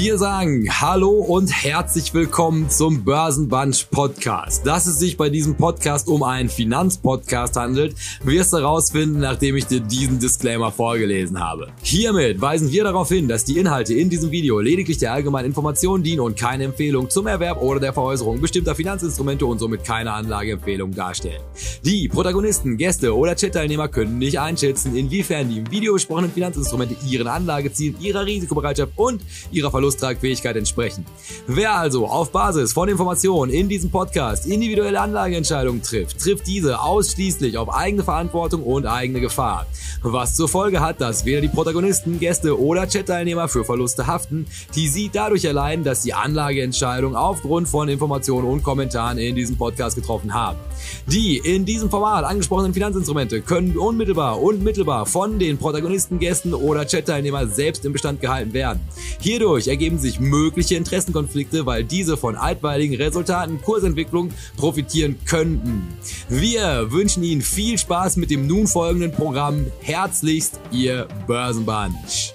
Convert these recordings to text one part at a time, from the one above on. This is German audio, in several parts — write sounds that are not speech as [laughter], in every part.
Wir sagen Hallo und herzlich willkommen zum Börsenbunch Podcast. Dass es sich bei diesem Podcast um einen Finanzpodcast handelt, wirst du herausfinden, nachdem ich dir diesen Disclaimer vorgelesen habe. Hiermit weisen wir darauf hin, dass die Inhalte in diesem Video lediglich der allgemeinen Information dienen und keine Empfehlung zum Erwerb oder der Veräußerung bestimmter Finanzinstrumente und somit keine Anlageempfehlung darstellen. Die Protagonisten, Gäste oder Chat-Teilnehmer können nicht einschätzen, inwiefern die im Video besprochenen Finanzinstrumente ihren Anlagezielen, ihrer Risikobereitschaft und ihrer Verlusttragfähigkeit entsprechen. Wer also auf Basis von Informationen in diesem Podcast individuelle Anlageentscheidungen trifft, trifft diese ausschließlich auf eigene Verantwortung und eigene Gefahr. Was zur Folge hat, dass weder die Protagonisten, Gäste oder Chat-Teilnehmer für Verluste haften, die sie dadurch erleiden, dass die Anlageentscheidung aufgrund von Informationen und Kommentaren in diesem Podcast getroffen haben. Die in diesem Format angesprochenen Finanzinstrumente können unmittelbar und mittelbar von den Protagonisten, Gästen oder Chat-Teilnehmern selbst im Bestand gehalten werden. Hierdurch ergeben sich mögliche Interessenkonflikte, weil diese von altweiligen Resultaten Kursentwicklung profitieren könnten. Wir wünschen Ihnen viel Spaß mit dem nun folgenden Programm. Herzlichst, Ihr Börsenbunch.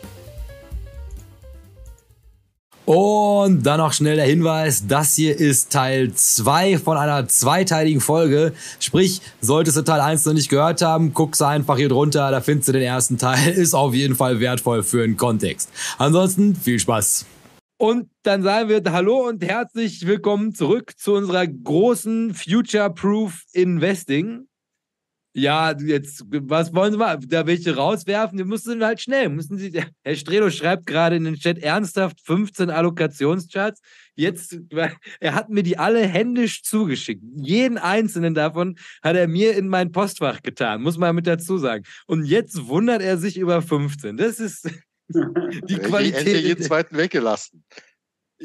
Und dann noch schnell der Hinweis, das hier ist Teil 2 von einer zweiteiligen Folge. Sprich, solltest du Teil 1 noch nicht gehört haben, guckst du einfach hier drunter, da findest du den ersten Teil. [laughs] Ist auf jeden Fall wertvoll für den Kontext. Ansonsten viel Spaß. Und dann sagen wir Hallo und herzlich willkommen zurück zu unserer großen Future Proof Investing ja, jetzt, was wollen Sie mal? Da welche rauswerfen? Die müssen halt schnell. Müssen Sie, [laughs] Herr Strelo schreibt gerade in den Chat ernsthaft 15 Allokationscharts. Jetzt, er hat mir die alle händisch zugeschickt. Jeden einzelnen davon hat er mir in mein Postfach getan, muss man mit dazu sagen. Und jetzt wundert er sich über 15. Das ist [laughs] die Qualität. Endlich jeden zweiten weggelassen.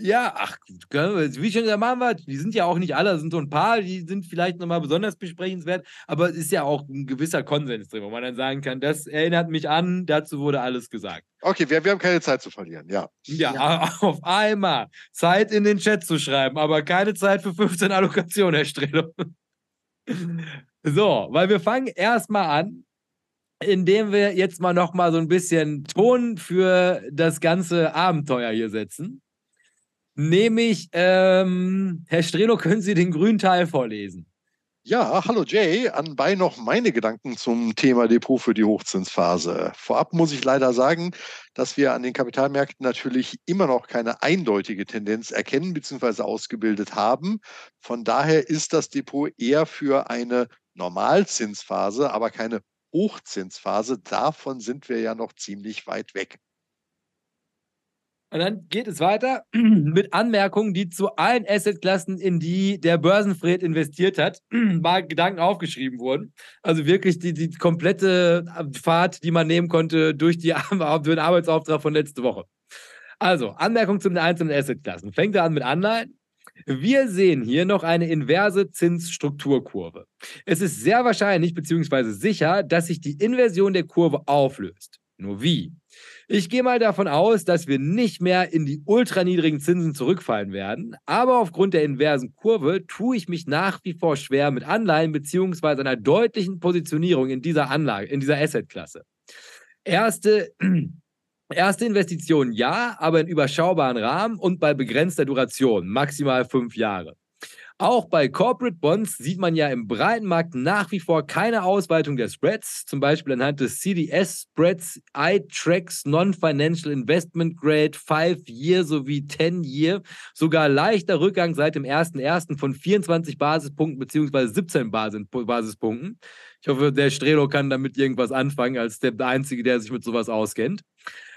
Ja, ach, wie schon gesagt, machen wir, die sind ja auch nicht alle, sind so ein paar, die sind vielleicht nochmal besonders besprechenswert, aber es ist ja auch ein gewisser Konsens drin, wo man dann sagen kann, das erinnert mich an, dazu wurde alles gesagt. Okay, wir, wir haben keine Zeit zu verlieren, ja. Ja, ja. [laughs] auf einmal Zeit in den Chat zu schreiben, aber keine Zeit für 15 Allokationen, Herr Strelo. so, weil wir fangen erstmal an, indem wir jetzt mal nochmal so ein bisschen Ton für das ganze Abenteuer hier setzen. Nämlich, ähm, Herr Strelo, können Sie den grünen Teil vorlesen? Ja, hallo Jay. Anbei noch meine Gedanken zum Thema Depot für die Hochzinsphase. Vorab muss ich leider sagen, dass wir an den Kapitalmärkten natürlich immer noch keine eindeutige Tendenz erkennen bzw. ausgebildet haben. Von daher ist das Depot eher für eine Normalzinsphase, aber keine Hochzinsphase. Davon sind wir ja noch ziemlich weit weg. Und dann geht es weiter [clears throat] mit Anmerkungen, die zu allen Assetklassen, in die der Börsenfred investiert hat, [clears throat] mal Gedanken aufgeschrieben wurden. Also wirklich die, die komplette Fahrt, die man nehmen konnte durch, die, [laughs] den Arbeitsauftrag von letzte Woche. Also, Anmerkung zu den einzelnen Assetklassen. Fängt er an mit Anleihen. Wir sehen hier noch eine inverse Zinsstrukturkurve. Es ist sehr wahrscheinlich bzw. sicher, dass sich die Inversion der Kurve auflöst. Nur wie? Ich gehe mal davon aus, dass wir nicht mehr in die ultraniedrigen Zinsen zurückfallen werden. Aber aufgrund der inversen Kurve tue ich mich nach wie vor schwer mit Anleihen bzw. einer deutlichen Positionierung in dieser Anlage, in dieser Assetklasse. Erste, erste Investition ja, aber in überschaubaren Rahmen und bei begrenzter Duration, maximal fünf Jahre. Auch bei Corporate Bonds sieht man ja im breiten Markt nach wie vor keine Ausweitung der Spreads, zum Beispiel anhand des CDS-Spreads, iTracks, Non-Financial Investment Grade, 5-Year sowie 10-Year. Sogar leichter Rückgang seit dem 1.1. von 24 Basispunkten bzw. 17 Basispunkten. Ich hoffe, der Strelo kann damit irgendwas anfangen, als der Einzige, der sich mit sowas auskennt.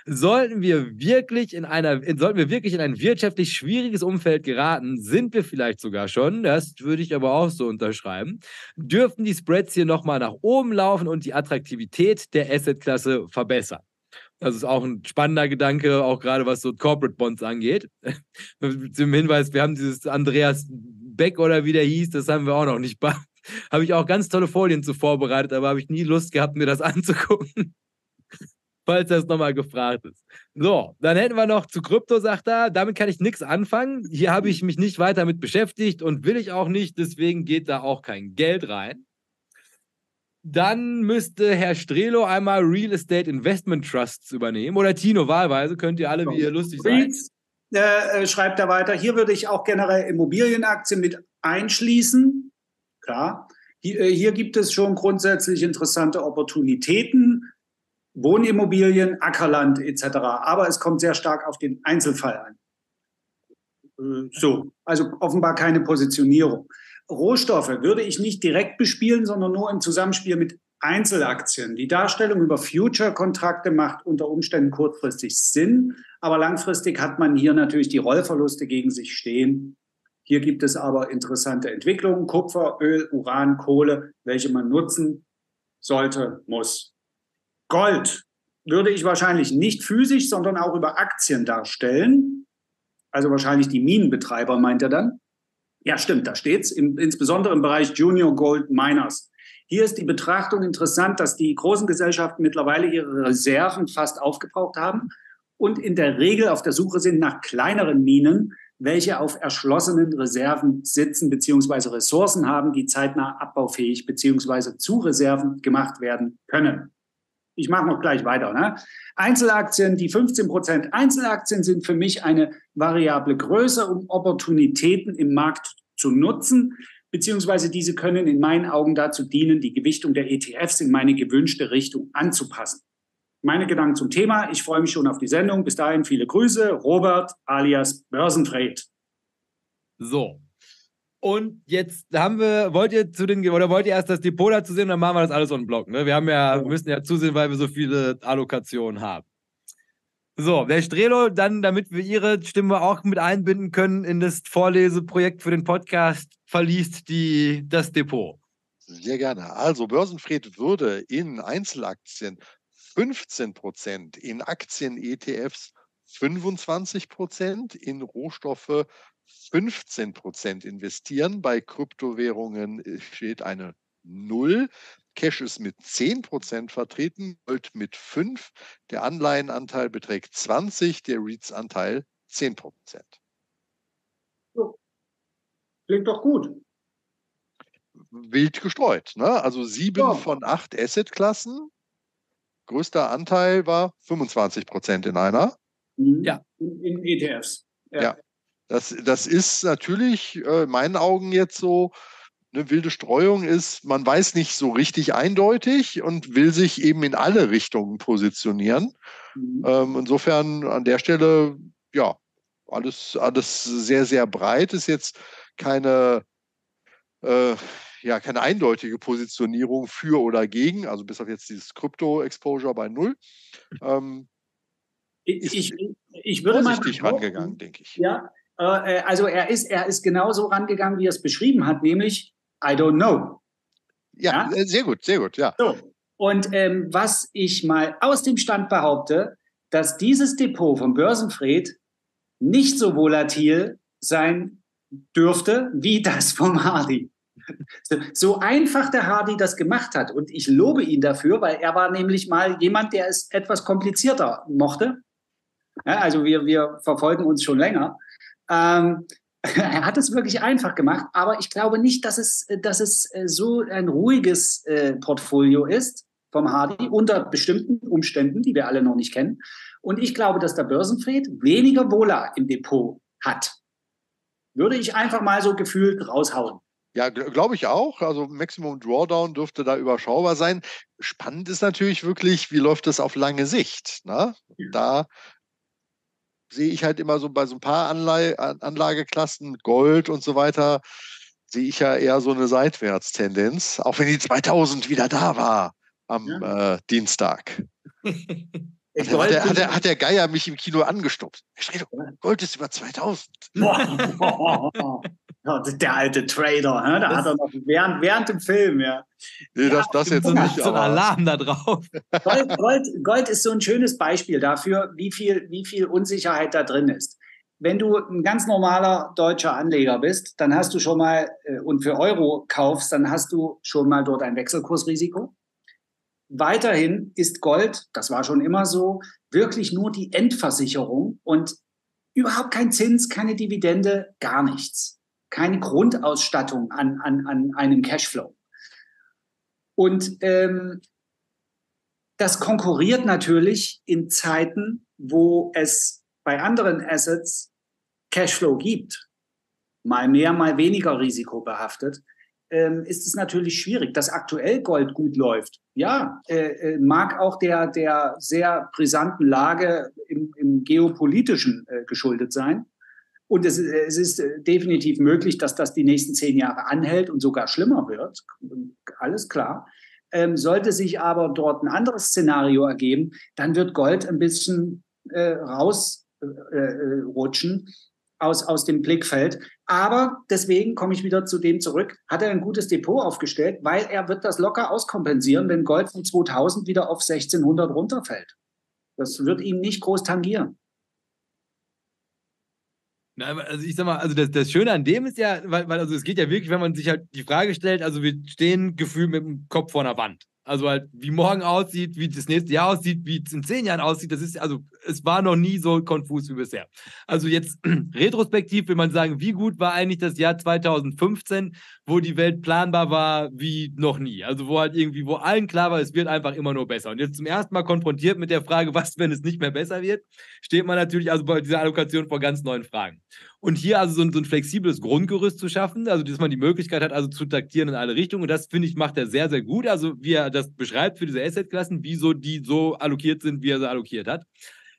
Sollten wir wirklich in einer, sollten wir wirklich in ein wirtschaftlich schwieriges Umfeld geraten, sind wir vielleicht sogar schon, das würde ich aber auch so unterschreiben, dürften die Spreads hier nochmal nach oben laufen und die Attraktivität der Assetklasse verbessern. Das ist auch ein spannender Gedanke, auch gerade was so Corporate Bonds angeht. [laughs] Zum Hinweis, wir haben dieses Andreas Beck oder wie der hieß, das haben wir auch noch nicht. habe ich auch ganz tolle Folien zu vorbereitet, aber habe ich nie Lust gehabt, mir das anzugucken falls das nochmal gefragt ist. So, dann hätten wir noch zu Krypto, sagt er, damit kann ich nichts anfangen. Hier habe ich mich nicht weiter mit beschäftigt und will ich auch nicht, deswegen geht da auch kein Geld rein. Dann müsste Herr Strelo einmal Real Estate Investment Trusts übernehmen oder Tino wahlweise, könnt ihr alle, wie ihr lustig seid. äh, schreibt er weiter, hier würde ich auch generell Immobilienaktien mit einschließen. Klar. Hier, äh, hier gibt es schon grundsätzlich interessante Opportunitäten. Wohnimmobilien, Ackerland etc. Aber es kommt sehr stark auf den Einzelfall an. Äh, so, also offenbar keine Positionierung. Rohstoffe würde ich nicht direkt bespielen, sondern nur im Zusammenspiel mit Einzelaktien. Die Darstellung über Future-Kontrakte macht unter Umständen kurzfristig Sinn, aber langfristig hat man hier natürlich die Rollverluste gegen sich stehen. Hier gibt es aber interessante Entwicklungen, Kupfer, Öl, Uran, Kohle, welche man nutzen sollte, muss. Gold würde ich wahrscheinlich nicht physisch, sondern auch über Aktien darstellen. Also wahrscheinlich die Minenbetreiber, meint er dann. Ja, stimmt, da steht es, insbesondere im Bereich Junior Gold Miners. Hier ist die Betrachtung interessant, dass die großen Gesellschaften mittlerweile ihre Reserven fast aufgebraucht haben und in der Regel auf der Suche sind nach kleineren Minen, welche auf erschlossenen Reserven sitzen bzw. Ressourcen haben, die zeitnah abbaufähig bzw. zu Reserven gemacht werden können. Ich mache noch gleich weiter. Ne? Einzelaktien, die 15 Prozent Einzelaktien sind für mich eine variable Größe, um Opportunitäten im Markt zu nutzen, beziehungsweise diese können in meinen Augen dazu dienen, die Gewichtung der ETFs in meine gewünschte Richtung anzupassen. Meine Gedanken zum Thema. Ich freue mich schon auf die Sendung. Bis dahin viele Grüße. Robert alias Börsentrade. So, und jetzt haben wir, wollt ihr zu den, oder wollt ihr erst das Depot dazu sehen, dann machen wir das alles on Block. Ne? Wir haben ja, ja, müssen ja zusehen, weil wir so viele Allokationen haben. So, der Strelo, dann, damit wir Ihre Stimme auch mit einbinden können in das Vorleseprojekt für den Podcast, verliest die, das Depot. Sehr gerne. Also Börsenfred würde in Einzelaktien 15 Prozent, in Aktien-ETFs 25 Prozent, in Rohstoffe 15 Prozent investieren. Bei Kryptowährungen äh, steht eine Null. Cash ist mit 10 Prozent vertreten, Gold mit 5. Der Anleihenanteil beträgt 20, der REITs-Anteil 10 Prozent. So. Klingt doch gut. Wild gestreut. Ne? Also sieben ja. von acht Assetklassen. Größter Anteil war 25 Prozent in einer. Mhm. Ja. In, in ETFs. ja. ja. Das, das ist natürlich äh, in meinen Augen jetzt so, eine wilde Streuung ist, man weiß nicht so richtig eindeutig und will sich eben in alle Richtungen positionieren. Mhm. Ähm, insofern an der Stelle, ja, alles, alles sehr, sehr breit, ist jetzt keine, äh, ja, keine eindeutige Positionierung für oder gegen, also bis auf jetzt dieses Krypto-Exposure bei null. Ähm, ich, ich, ich würde mal rangegangen, denke ich. Ja, äh, äh, also er ist, er ist genauso rangegangen, wie er es beschrieben hat, nämlich I don't know. Ja, ja? Sehr gut, sehr gut, ja. So. Und ähm, was ich mal aus dem Stand behaupte, dass dieses Depot vom Börsenfred nicht so volatil sein dürfte wie das vom Hardy. So einfach der Hardy das gemacht hat und ich lobe ihn dafür, weil er war nämlich mal jemand, der es etwas komplizierter mochte. Ja, also wir, wir verfolgen uns schon länger ähm, [laughs] er hat es wirklich einfach gemacht, aber ich glaube nicht, dass es, dass es äh, so ein ruhiges äh, Portfolio ist vom Hardy unter bestimmten Umständen, die wir alle noch nicht kennen. Und ich glaube, dass der Börsenfried weniger Wohler im Depot hat. Würde ich einfach mal so gefühlt raushauen. Ja, glaube ich auch. Also Maximum Drawdown dürfte da überschaubar sein. Spannend ist natürlich wirklich, wie läuft das auf lange Sicht? Ne? Da sehe ich halt immer so bei so ein paar Anlage, Anlageklassen, Gold und so weiter, sehe ich ja eher so eine Seitwärtstendenz, auch wenn die 2000 wieder da war am ja. äh, Dienstag. Hat, [laughs] hat, der, hat, der, hat, der, Geier mich im Kino angestupst. Gold ist über 2000. [laughs] der alte Trader, da das hat er noch während, während dem Film, ja. Nee, das, das jetzt so, nicht. So ein Alarm da drauf. [laughs] Gold, Gold, Gold ist so ein schönes Beispiel dafür, wie viel, wie viel Unsicherheit da drin ist. Wenn du ein ganz normaler deutscher Anleger bist, dann hast du schon mal äh, und für Euro kaufst, dann hast du schon mal dort ein Wechselkursrisiko. Weiterhin ist Gold, das war schon immer so, wirklich nur die Endversicherung und überhaupt kein Zins, keine Dividende, gar nichts. Keine Grundausstattung an, an, an einem Cashflow. Und ähm, das konkurriert natürlich in Zeiten, wo es bei anderen Assets Cashflow gibt, mal mehr, mal weniger risikobehaftet, ähm, ist es natürlich schwierig, dass aktuell Gold gut läuft. Ja, äh, äh, mag auch der, der sehr brisanten Lage im, im geopolitischen äh, geschuldet sein. Und es, es ist äh, definitiv möglich, dass das die nächsten zehn Jahre anhält und sogar schlimmer wird. Alles klar. Ähm, sollte sich aber dort ein anderes Szenario ergeben, dann wird Gold ein bisschen äh, rausrutschen. Äh, aus, aus dem Blickfeld. Aber deswegen komme ich wieder zu dem zurück, hat er ein gutes Depot aufgestellt, weil er wird das locker auskompensieren, wenn Gold von 2000 wieder auf 1600 runterfällt. Das wird ihn nicht groß tangieren. Also ich sag mal, also das, das Schöne an dem ist ja, weil, weil also es geht ja wirklich, wenn man sich halt die Frage stellt, also wir stehen gefühlt mit dem Kopf vor einer Wand. Also halt, wie morgen aussieht, wie das nächste Jahr aussieht, wie es in zehn Jahren aussieht, das ist, also es war noch nie so konfus wie bisher. Also jetzt [clears throat] retrospektiv will man sagen, wie gut war eigentlich das Jahr 2015, wo die Welt planbar war wie noch nie. Also wo halt irgendwie, wo allen klar war, es wird einfach immer nur besser. Und jetzt zum ersten Mal konfrontiert mit der Frage, [laughs] was, wenn es nicht mehr besser wird, steht man natürlich also bei dieser Allokation vor ganz neuen Fragen. Und hier also so ein, so ein, flexibles Grundgerüst zu schaffen, also dass man die Möglichkeit hat, also zu taktieren in alle Richtungen. Und das finde ich, macht er sehr, sehr gut. Also wie er das beschreibt für diese Asset-Klassen, wieso die so allokiert sind, wie er sie allokiert hat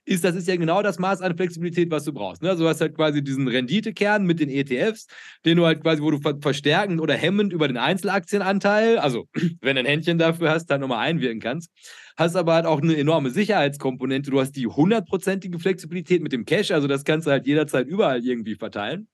ist, das ist ja genau das Maß an Flexibilität, was du brauchst. Ne? Also du hast halt quasi diesen Renditekern mit den ETFs, den du halt quasi, wo du verstärkend oder hemmend über den Einzelaktienanteil, also [clears throat] wenn du ein Händchen dafür hast, dann nochmal einwirken kannst. Hast aber halt auch eine enorme Sicherheitskomponente. Du hast die hundertprozentige Flexibilität mit dem Cash, also das kannst du halt jederzeit überall irgendwie verteilen.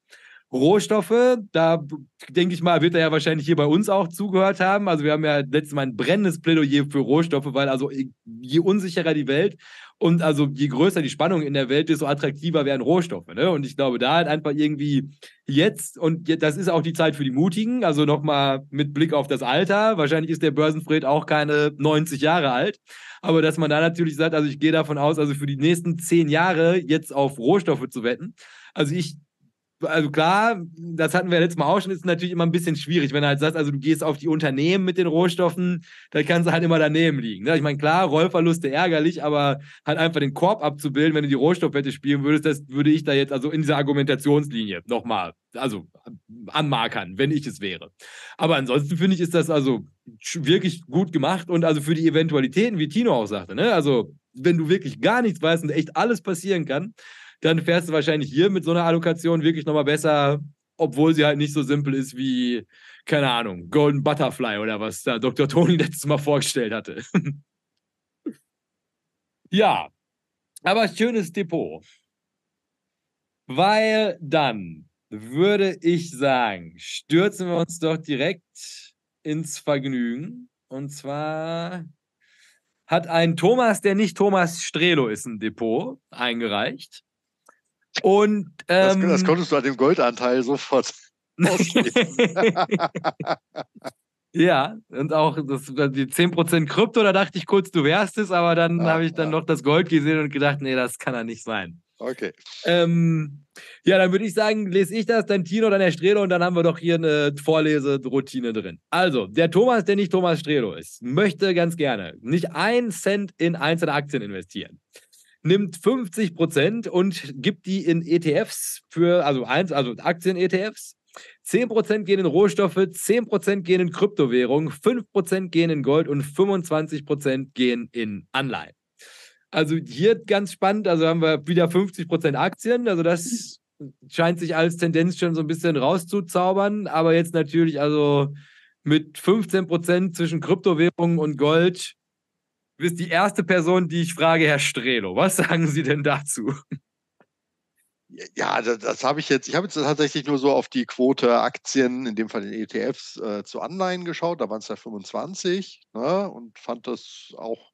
Rohstoffe, da denke ich mal, wird er ja wahrscheinlich hier bei uns auch zugehört haben. Also wir haben ja letztes Mal ein brennendes Plädoyer für Rohstoffe, weil also je unsicherer die Welt und also je größer die Spannung in der Welt, desto attraktiver werden Rohstoffe. Ne? Und ich glaube, da halt einfach irgendwie jetzt, und das ist auch die Zeit für die Mutigen, also nochmal mit Blick auf das Alter. Wahrscheinlich ist der Börsenfred auch keine 90 Jahre alt. Aber dass man da natürlich sagt, also ich gehe davon aus, also für die nächsten zehn Jahre jetzt auf Rohstoffe zu wetten. Also ich also klar, das hatten wir letztes Mal auch schon, ist natürlich immer ein bisschen schwierig, wenn du halt sagst, also du gehst auf die Unternehmen mit den Rohstoffen, da kannst du halt immer daneben liegen. Ne? Ich meine, klar, Rollverluste ärgerlich, aber halt einfach den Korb abzubilden, wenn du die Rohstoffwette spielen würdest, das würde ich da jetzt also in dieser Argumentationslinie nochmal, also anmarkern, wenn ich es wäre. Aber ansonsten finde ich, ist das also wirklich gut gemacht und also für die Eventualitäten, wie Tino auch sagte, ne? also wenn du wirklich gar nichts weißt und echt alles passieren kann, dann fährst du wahrscheinlich hier mit so einer Allokation wirklich nochmal besser, obwohl sie halt nicht so simpel ist wie, keine Ahnung, Golden Butterfly oder was da Dr. Tony [laughs] letztes Mal vorgestellt hatte. [laughs] ja, aber schönes Depot. Weil dann würde ich sagen, stürzen wir uns doch direkt ins Vergnügen. Und zwar hat ein Thomas, der nicht Thomas Strelo ist, ein Depot eingereicht. Und, ähm, das, das, konntest du an dem Goldanteil sofort [laughs] Ja, und auch das, die 10% Krypto, da dachte ich kurz, du wärst es, aber dann ah, habe ich dann ja. noch das Gold gesehen und gedacht, nee, das kann er nicht sein. Okay. Ähm, ja, dann würde ich sagen, lese ich das, dann Tino, dann Herr Strelo und dann haben wir doch hier eine Vorleseroutine drin. Also, der Thomas, der nicht Thomas Strelo ist, möchte ganz gerne nicht einen Cent in einzelne Aktien investieren nimmt 50 Prozent und gibt die in ETFs für, also eins, also Aktien-ETFs. 10% gehen in Rohstoffe, 10% gehen in Kryptowährungen, 5% gehen in Gold und 25% gehen in Anleihen. Also hier ganz spannend, also haben wir wieder 50% Aktien, also das scheint sich als Tendenz schon so ein bisschen rauszuzaubern, aber jetzt natürlich also mit 15% zwischen Kryptowährungen und Gold Du bist die erste Person, die ich frage, Herr Strelo. Was sagen Sie denn dazu? Ja, das, das habe ich jetzt. Ich habe jetzt tatsächlich nur so auf die Quote Aktien, in dem Fall den ETFs, äh, zu Anleihen geschaut. Da waren es ja 25 ne, und fand das auch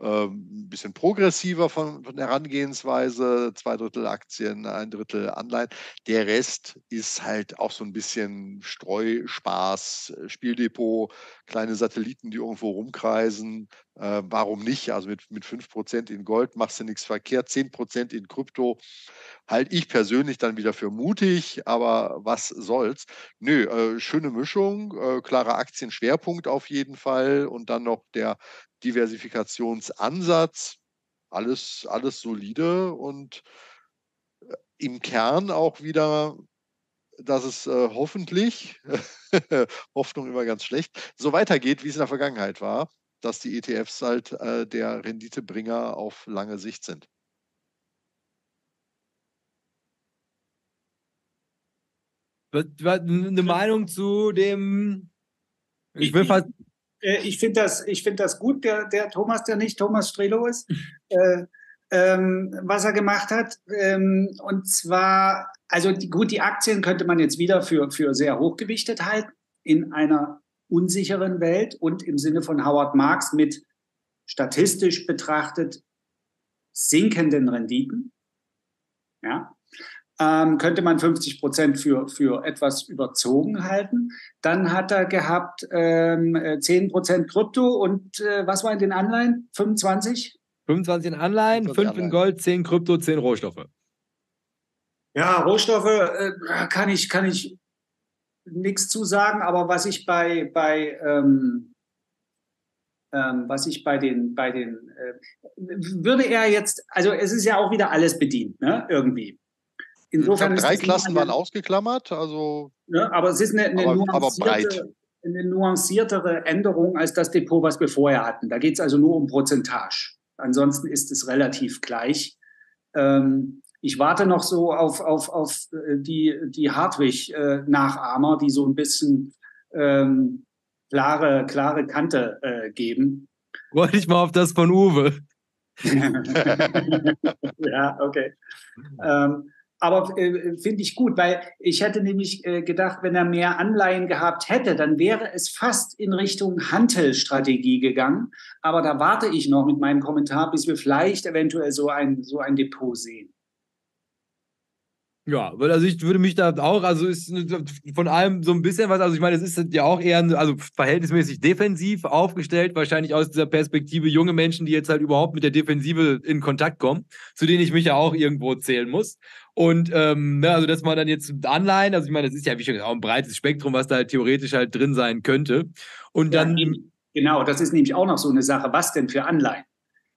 ein bisschen progressiver von, von Herangehensweise, zwei Drittel Aktien, ein Drittel Anleihen. Der Rest ist halt auch so ein bisschen Streuspaß, Spieldepot, kleine Satelliten, die irgendwo rumkreisen. Äh, warum nicht? Also mit, mit 5% in Gold machst du nichts verkehrt, 10% in Krypto halte ich persönlich dann wieder für mutig, aber was soll's? Nö, äh, schöne Mischung, äh, klarer Aktienschwerpunkt auf jeden Fall und dann noch der Diversifikationsansatz, alles, alles solide und im Kern auch wieder, dass es äh, hoffentlich, [laughs] Hoffnung immer ganz schlecht, so weitergeht, wie es in der Vergangenheit war, dass die ETFs halt äh, der Renditebringer auf lange Sicht sind. Eine Meinung zu dem. Ich, will fast. Ich, ich finde das, find das gut, der, der Thomas, der nicht Thomas Strelo ist, äh, ähm, was er gemacht hat. Ähm, und zwar, also die, gut, die Aktien könnte man jetzt wieder für, für sehr hochgewichtet halten in einer unsicheren Welt und im Sinne von Howard Marks mit statistisch betrachtet sinkenden Renditen. Ja, ähm, könnte man 50 Prozent für, für etwas überzogen halten. Dann hat er gehabt ähm, 10 äh, Prozent Krypto und äh, was war in den Anleihen? 25? 25 in Anleihen, 5 Anleihen. in Gold, 10 Krypto, 10 Rohstoffe. Ja, Rohstoffe äh, kann ich, kann ich nichts zu sagen, aber was ich bei, bei ähm, ähm, was ich bei den, bei den, äh, würde er jetzt, also es ist ja auch wieder alles bedient, ne, irgendwie. Insofern drei Klassen waren ausgeklammert, also. Ne, aber es ist eine, eine, aber, nuancierte, aber eine, nuanciertere Änderung als das Depot, was wir vorher hatten. Da geht es also nur um Prozentage. Ansonsten ist es relativ gleich. Ähm, ich warte noch so auf, auf, auf äh, die, die Hartwig-Nachahmer, die so ein bisschen ähm, klare, klare Kante äh, geben. Wollte ich mal auf das von Uwe. [laughs] ja, okay. Ähm, aber äh, finde ich gut, weil ich hätte nämlich äh, gedacht, wenn er mehr Anleihen gehabt hätte, dann wäre es fast in Richtung Hantelstrategie gegangen. Aber da warte ich noch mit meinem Kommentar, bis wir vielleicht eventuell so ein, so ein Depot sehen. Ja, also ich würde mich da auch, also ist von allem so ein bisschen was, also ich meine, es ist ja auch eher, also verhältnismäßig defensiv aufgestellt, wahrscheinlich aus dieser Perspektive junge Menschen, die jetzt halt überhaupt mit der Defensive in Kontakt kommen, zu denen ich mich ja auch irgendwo zählen muss. Und ähm, ne, also dass man dann jetzt Anleihen, also ich meine, das ist ja wie schon auch ein breites Spektrum, was da halt theoretisch halt drin sein könnte. Und dann. Ja, genau, das ist nämlich auch noch so eine Sache. Was denn für Anleihen?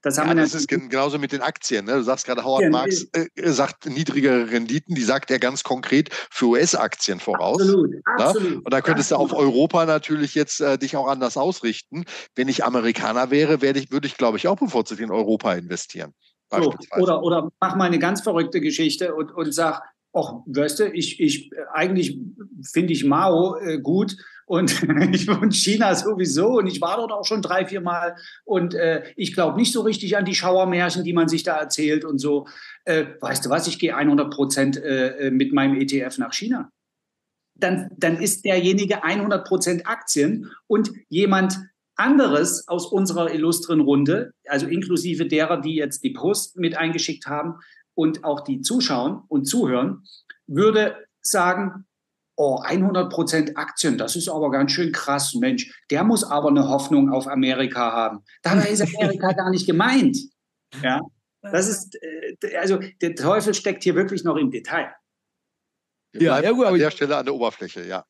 Das, haben ja, wir das ist genauso mit den Aktien. Ne? Du sagst gerade, Howard ja, Marks äh, sagt niedrigere Renditen, die sagt er ganz konkret für US-Aktien voraus. Absolut, ne? absolut. Und da könntest du auf Europa natürlich jetzt äh, dich auch anders ausrichten. Wenn ich Amerikaner wäre, werde ich, würde ich, glaube ich, auch bevorzugt in Europa investieren. So, oder, oder mach mal eine ganz verrückte Geschichte und, und sag, ach, weißt du, ich, ich, eigentlich finde ich Mao äh, gut und [laughs] ich wohne China sowieso und ich war dort auch schon drei, vier Mal und äh, ich glaube nicht so richtig an die Schauermärchen, die man sich da erzählt und so. Äh, weißt du was, ich gehe 100 Prozent äh, mit meinem ETF nach China. Dann, dann ist derjenige 100 Prozent Aktien und jemand anderes aus unserer illustren Runde, also inklusive derer, die jetzt die Post mit eingeschickt haben und auch die zuschauen und zuhören, würde sagen, oh, 100 Prozent Aktien, das ist aber ganz schön krass, Mensch, der muss aber eine Hoffnung auf Amerika haben. Dabei ist Amerika gar nicht gemeint. Ja, das ist, äh, also der Teufel steckt hier wirklich noch im Detail. Ja, ja gut, an der Stelle an der Oberfläche, ja.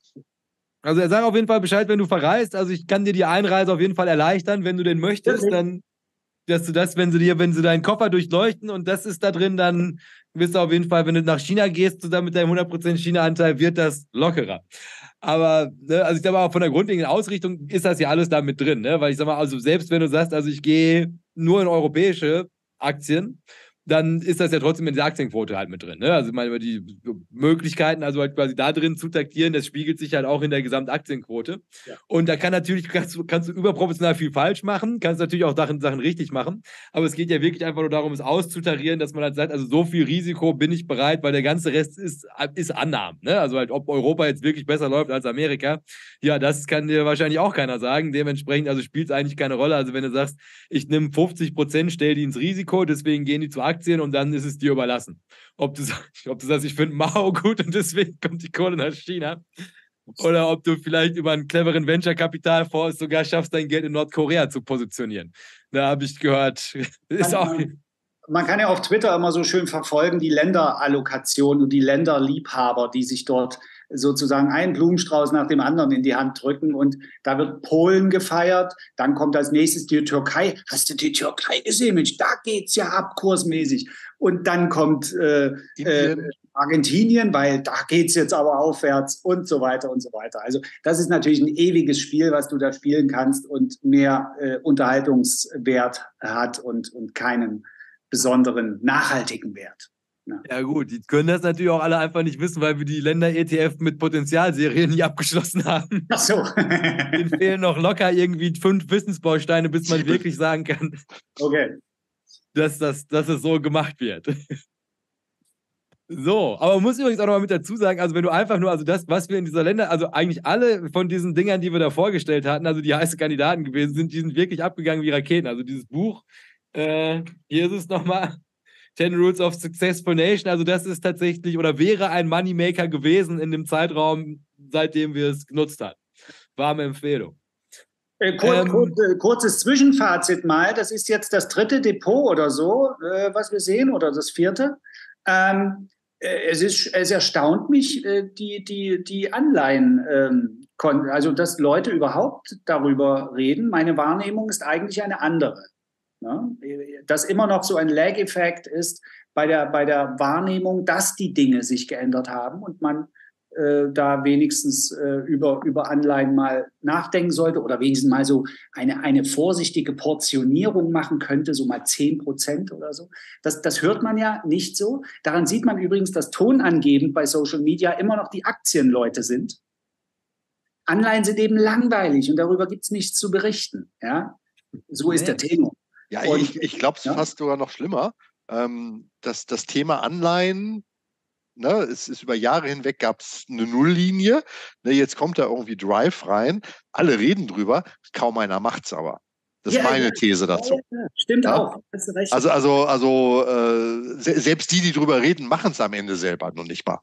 Also er sagt auf jeden Fall Bescheid, wenn du verreist. Also ich kann dir die Einreise auf jeden Fall erleichtern, wenn du denn möchtest, dann dass du das, wenn sie dir, wenn sie deinen Koffer durchleuchten und das ist da drin, dann wirst du auf jeden Fall, wenn du nach China gehst, zusammen mit deinem 100% China-Anteil, wird das lockerer. Aber, ne, also ich sag mal, von der grundlegenden Ausrichtung ist das ja alles da mit drin, ne? Weil ich sag mal, also selbst wenn du sagst, also ich gehe nur in europäische Aktien, dann ist das ja trotzdem in der Aktienquote halt mit drin. Ne? Also ich meine, die Möglichkeiten, also halt quasi da drin zu taktieren, das spiegelt sich halt auch in der Gesamtaktienquote. Ja. Und da kann natürlich, kannst, kannst, du überproportional viel falsch machen, kannst natürlich auch Sachen, Sachen richtig machen. Aber es geht ja wirklich einfach nur darum, es auszutarieren, dass man halt sagt, also so viel Risiko bin ich bereit, weil der ganze Rest ist, ist Annahmen. Ne? Also halt, ob Europa jetzt wirklich besser läuft als Amerika, ja, das kann dir wahrscheinlich auch keiner sagen. Dementsprechend, also spielt es eigentlich keine Rolle. Also wenn du sagst, ich nehme 50 Prozent, stell die ins Risiko, deswegen gehen die zu Aktien, und dann ist es dir überlassen. Ob du, [laughs] ob du sagst, ich finde Mao [laughs] gut und deswegen kommt die Kohle nach China. Oder ob du vielleicht über einen cleveren Venture-Kapitalfonds sogar schaffst, dein Geld in Nordkorea zu positionieren. Da habe ich gehört. [laughs] Ist auch man kann ja auf Twitter immer so schön verfolgen, die Länderallokation und die Länderliebhaber, die sich dort sozusagen einen Blumenstrauß nach dem anderen in die Hand drücken und da wird Polen gefeiert, dann kommt als nächstes die Türkei. Hast du die Türkei gesehen? Mensch, da geht's ja ab kursmäßig. Und dann kommt äh, äh, Argentinien, weil da geht's jetzt aber aufwärts und so weiter und so weiter. Also das ist natürlich ein ewiges Spiel, was du da spielen kannst und mehr äh, Unterhaltungswert hat und, und keinen besonderen nachhaltigen Wert. Ja. ja. gut, die können das natürlich auch alle einfach nicht wissen, weil wir die Länder-ETF mit Potenzialserien [laughs] nie abgeschlossen haben. Ach so. [laughs] Ihnen fehlen noch locker irgendwie fünf Wissensbausteine, bis man wirklich sagen kann, okay. dass, das, dass es so gemacht wird. So, aber man muss übrigens auch noch mal mit dazu sagen, also wenn du einfach nur, also das, was wir in dieser Länder, also eigentlich alle von diesen Dingern, die wir da vorgestellt hatten, also die heiße Kandidaten gewesen sind, die sind wirklich abgegangen wie Raketen. Also dieses Buch, äh, hier ist es nochmal, 10 Rules of Successful Nation. Also das ist tatsächlich oder wäre ein Moneymaker gewesen in dem Zeitraum, seitdem wir es genutzt haben. Warme Empfehlung. Äh, kur ähm, kur äh, kurzes Zwischenfazit mal. Das ist jetzt das dritte Depot oder so, äh, was wir sehen, oder das vierte. Ähm, äh, es, ist, es erstaunt mich, äh, die, die, die Anleihen, ähm, also dass Leute überhaupt darüber reden. Meine Wahrnehmung ist eigentlich eine andere. Ne? Dass immer noch so ein Lag-Effekt ist bei der, bei der Wahrnehmung, dass die Dinge sich geändert haben und man äh, da wenigstens äh, über, über Anleihen mal nachdenken sollte oder wenigstens mal so eine, eine vorsichtige Portionierung machen könnte, so mal 10 Prozent oder so. Das, das hört man ja nicht so. Daran sieht man übrigens, dass tonangebend bei Social Media immer noch die Aktienleute sind. Anleihen sind eben langweilig und darüber gibt es nichts zu berichten. Ja? So ist der Tenor. Ja, und, ich, ich glaube es ja. fast sogar noch schlimmer. Ähm, dass das Thema Anleihen, ne, es ist über Jahre hinweg gab es eine Nulllinie. Ne, jetzt kommt da irgendwie Drive rein. Alle reden drüber, kaum einer macht es aber. Das ja, ist meine ja, These dazu. Ja, stimmt auch. Also, also, also äh, selbst die, die drüber reden, machen es am Ende selber noch nicht mal.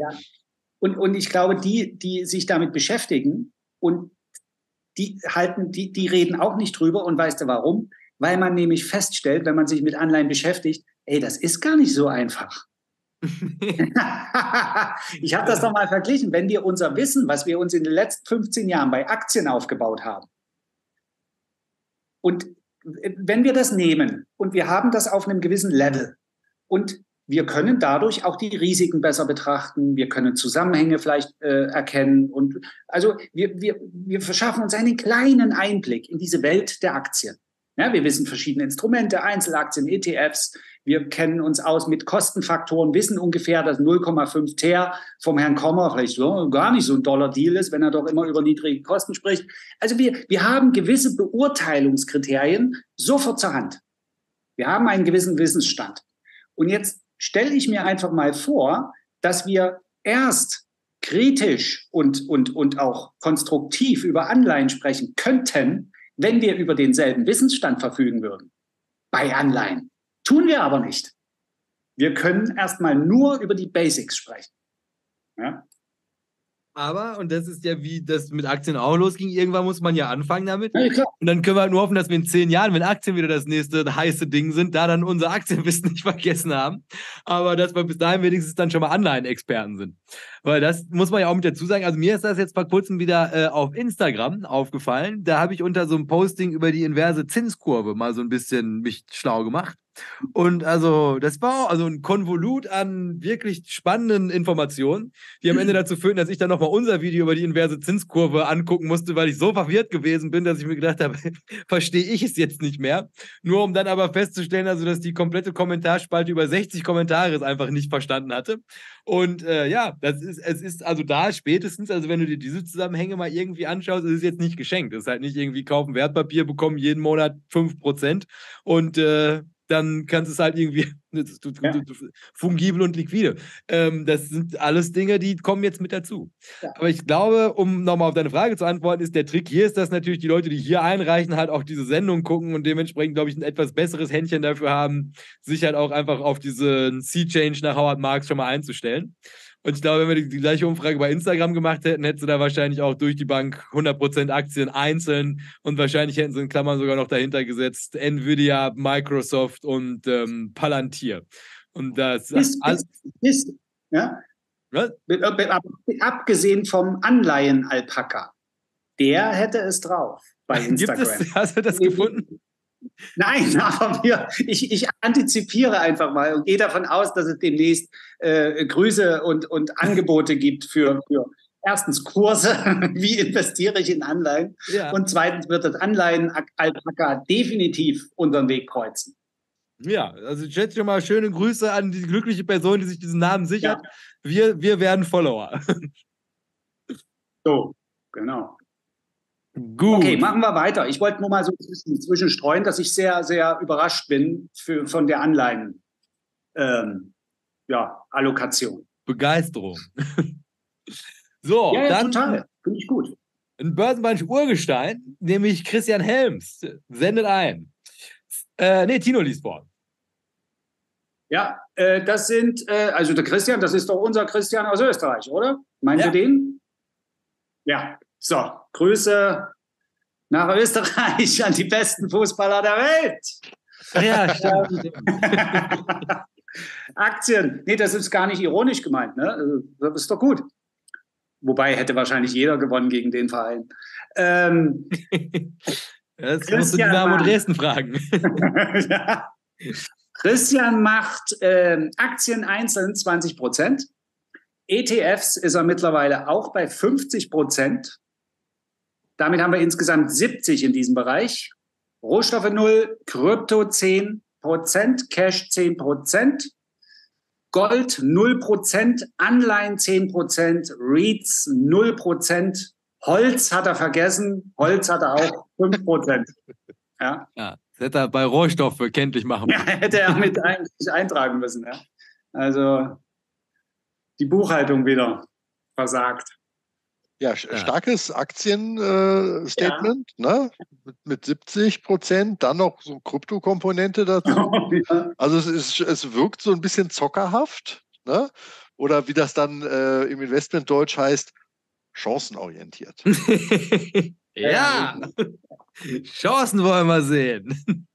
Und, und ich glaube, die, die sich damit beschäftigen und die halten, die, die reden auch nicht drüber. Und weißt du warum? Weil man nämlich feststellt, wenn man sich mit Anleihen beschäftigt, ey, das ist gar nicht so einfach. [laughs] ich habe das doch mal verglichen. Wenn wir unser Wissen, was wir uns in den letzten 15 Jahren bei Aktien aufgebaut haben, und wenn wir das nehmen und wir haben das auf einem gewissen Level und wir können dadurch auch die Risiken besser betrachten, wir können Zusammenhänge vielleicht äh, erkennen und also wir, wir, wir verschaffen uns einen kleinen Einblick in diese Welt der Aktien. Ja, wir wissen verschiedene Instrumente, Einzelaktien, ETFs. Wir kennen uns aus mit Kostenfaktoren, wissen ungefähr, dass 0,5 Ter vom Herrn Kommer vielleicht so, gar nicht so ein Dollar-Deal ist, wenn er doch immer über niedrige Kosten spricht. Also wir, wir haben gewisse Beurteilungskriterien sofort zur Hand. Wir haben einen gewissen Wissensstand. Und jetzt stelle ich mir einfach mal vor, dass wir erst kritisch und, und, und auch konstruktiv über Anleihen sprechen könnten, wenn wir über denselben Wissensstand verfügen würden bei Anleihen. Tun wir aber nicht. Wir können erstmal nur über die Basics sprechen. Ja? Aber, und das ist ja wie das mit Aktien auch losging, irgendwann muss man ja anfangen damit. Ja, und dann können wir halt nur hoffen, dass wir in zehn Jahren, wenn Aktien wieder das nächste heiße Ding sind, da dann unser Aktienwissen [laughs] nicht vergessen haben. Aber dass wir bis dahin wenigstens dann schon mal Anleihen-Experten sind. Weil das muss man ja auch mit dazu sagen. Also mir ist das jetzt vor kurzem wieder äh, auf Instagram aufgefallen. Da habe ich unter so einem Posting über die inverse Zinskurve mal so ein bisschen mich schlau gemacht. Und also, das war also ein Konvolut an wirklich spannenden Informationen, die am Ende dazu führten, dass ich dann nochmal unser Video über die inverse Zinskurve angucken musste, weil ich so verwirrt gewesen bin, dass ich mir gedacht habe, [laughs] verstehe ich es jetzt nicht mehr. Nur um dann aber festzustellen, also, dass die komplette Kommentarspalte über 60 Kommentare es einfach nicht verstanden hatte. Und äh, ja, das ist, es ist also da spätestens, also wenn du dir diese Zusammenhänge mal irgendwie anschaust, ist es jetzt nicht geschenkt. Es ist halt nicht irgendwie kaufen Wertpapier, bekommen jeden Monat 5% und äh, dann kannst du es halt irgendwie [laughs] ja. fungibel und liquide. Ähm, das sind alles Dinge, die kommen jetzt mit dazu. Ja. Aber ich glaube, um nochmal auf deine Frage zu antworten, ist der Trick hier ist, dass natürlich die Leute, die hier einreichen, halt auch diese Sendung gucken und dementsprechend, glaube ich, ein etwas besseres Händchen dafür haben, sich halt auch einfach auf diesen Sea-Change nach Howard Marks schon mal einzustellen. Und ich glaube, wenn wir die, die, gleiche Umfrage bei Instagram gemacht hätten, hätten sie da wahrscheinlich auch durch die Bank 100% Aktien einzeln und wahrscheinlich hätten sie in Klammern sogar noch dahinter gesetzt Nvidia, Microsoft und ähm, Palantir. Und das ist, ist, ist, ja. Ne? Abgesehen vom Anleihen-Alpaka. Der hätte es drauf bei Instagram. Gibt es, hast du das gefunden? Nein, [laughs] aber wir, ich, ich antizipiere einfach mal und gehe davon aus, dass es demnächst äh, Grüße und, und Angebote gibt für, für erstens Kurse, [laughs] wie investiere ich in Anleihen ja. und zweitens wird das Anleihen Alpaka definitiv unseren Weg kreuzen. Ja, also ich schätze schon mal schöne Grüße an die glückliche Person, die sich diesen Namen sichert. Ja. Wir, wir werden Follower. [laughs] So, genau. Gut. Okay, machen wir weiter. Ich wollte nur mal so zwischenstreuen, dass ich sehr, sehr überrascht bin für, von der Anleihen. Ähm, ja, Allokation. Begeisterung. [laughs] so, ja, ja, dann total. Finde ich gut. Ein Börsenbunch-Urgestein, nämlich Christian Helms, sendet ein. Äh, nee, Tino liest vor. Ja, äh, das sind, äh, also der Christian, das ist doch unser Christian aus Österreich, oder? Meint ja. ihr den? Ja, so, Grüße nach Österreich an die besten Fußballer der Welt. Ja, stimmt. [laughs] Aktien. Nee, das ist gar nicht ironisch gemeint. Ne? Also, das ist doch gut. Wobei hätte wahrscheinlich jeder gewonnen gegen den Verein. Ähm, [laughs] das Christian musst du Dynamo Dresden fragen. [laughs] ja. Christian macht äh, Aktien einzeln 20 Prozent. ETFs ist er mittlerweile auch bei 50 Prozent. Damit haben wir insgesamt 70 in diesem Bereich. Rohstoffe 0, Krypto 10 Prozent, Cash 10 Prozent, Gold 0 Prozent, Anleihen 10 Prozent, REITs 0 Prozent, Holz hat er vergessen, Holz hat er auch [laughs] 5 Prozent. Ja. ja, das hätte er bei Rohstoffe kenntlich machen müssen. Ja, hätte er mit eigentlich eintragen müssen. Ja. Also die Buchhaltung wieder versagt. Ja, starkes Aktienstatement, äh, ja. ne? Mit, mit 70 Prozent, dann noch so Kryptokomponente dazu. Oh, [laughs] ja. Also es, ist, es wirkt so ein bisschen zockerhaft, ne? Oder wie das dann äh, im Investmentdeutsch heißt, chancenorientiert. [laughs] ja, Chancen wollen wir sehen.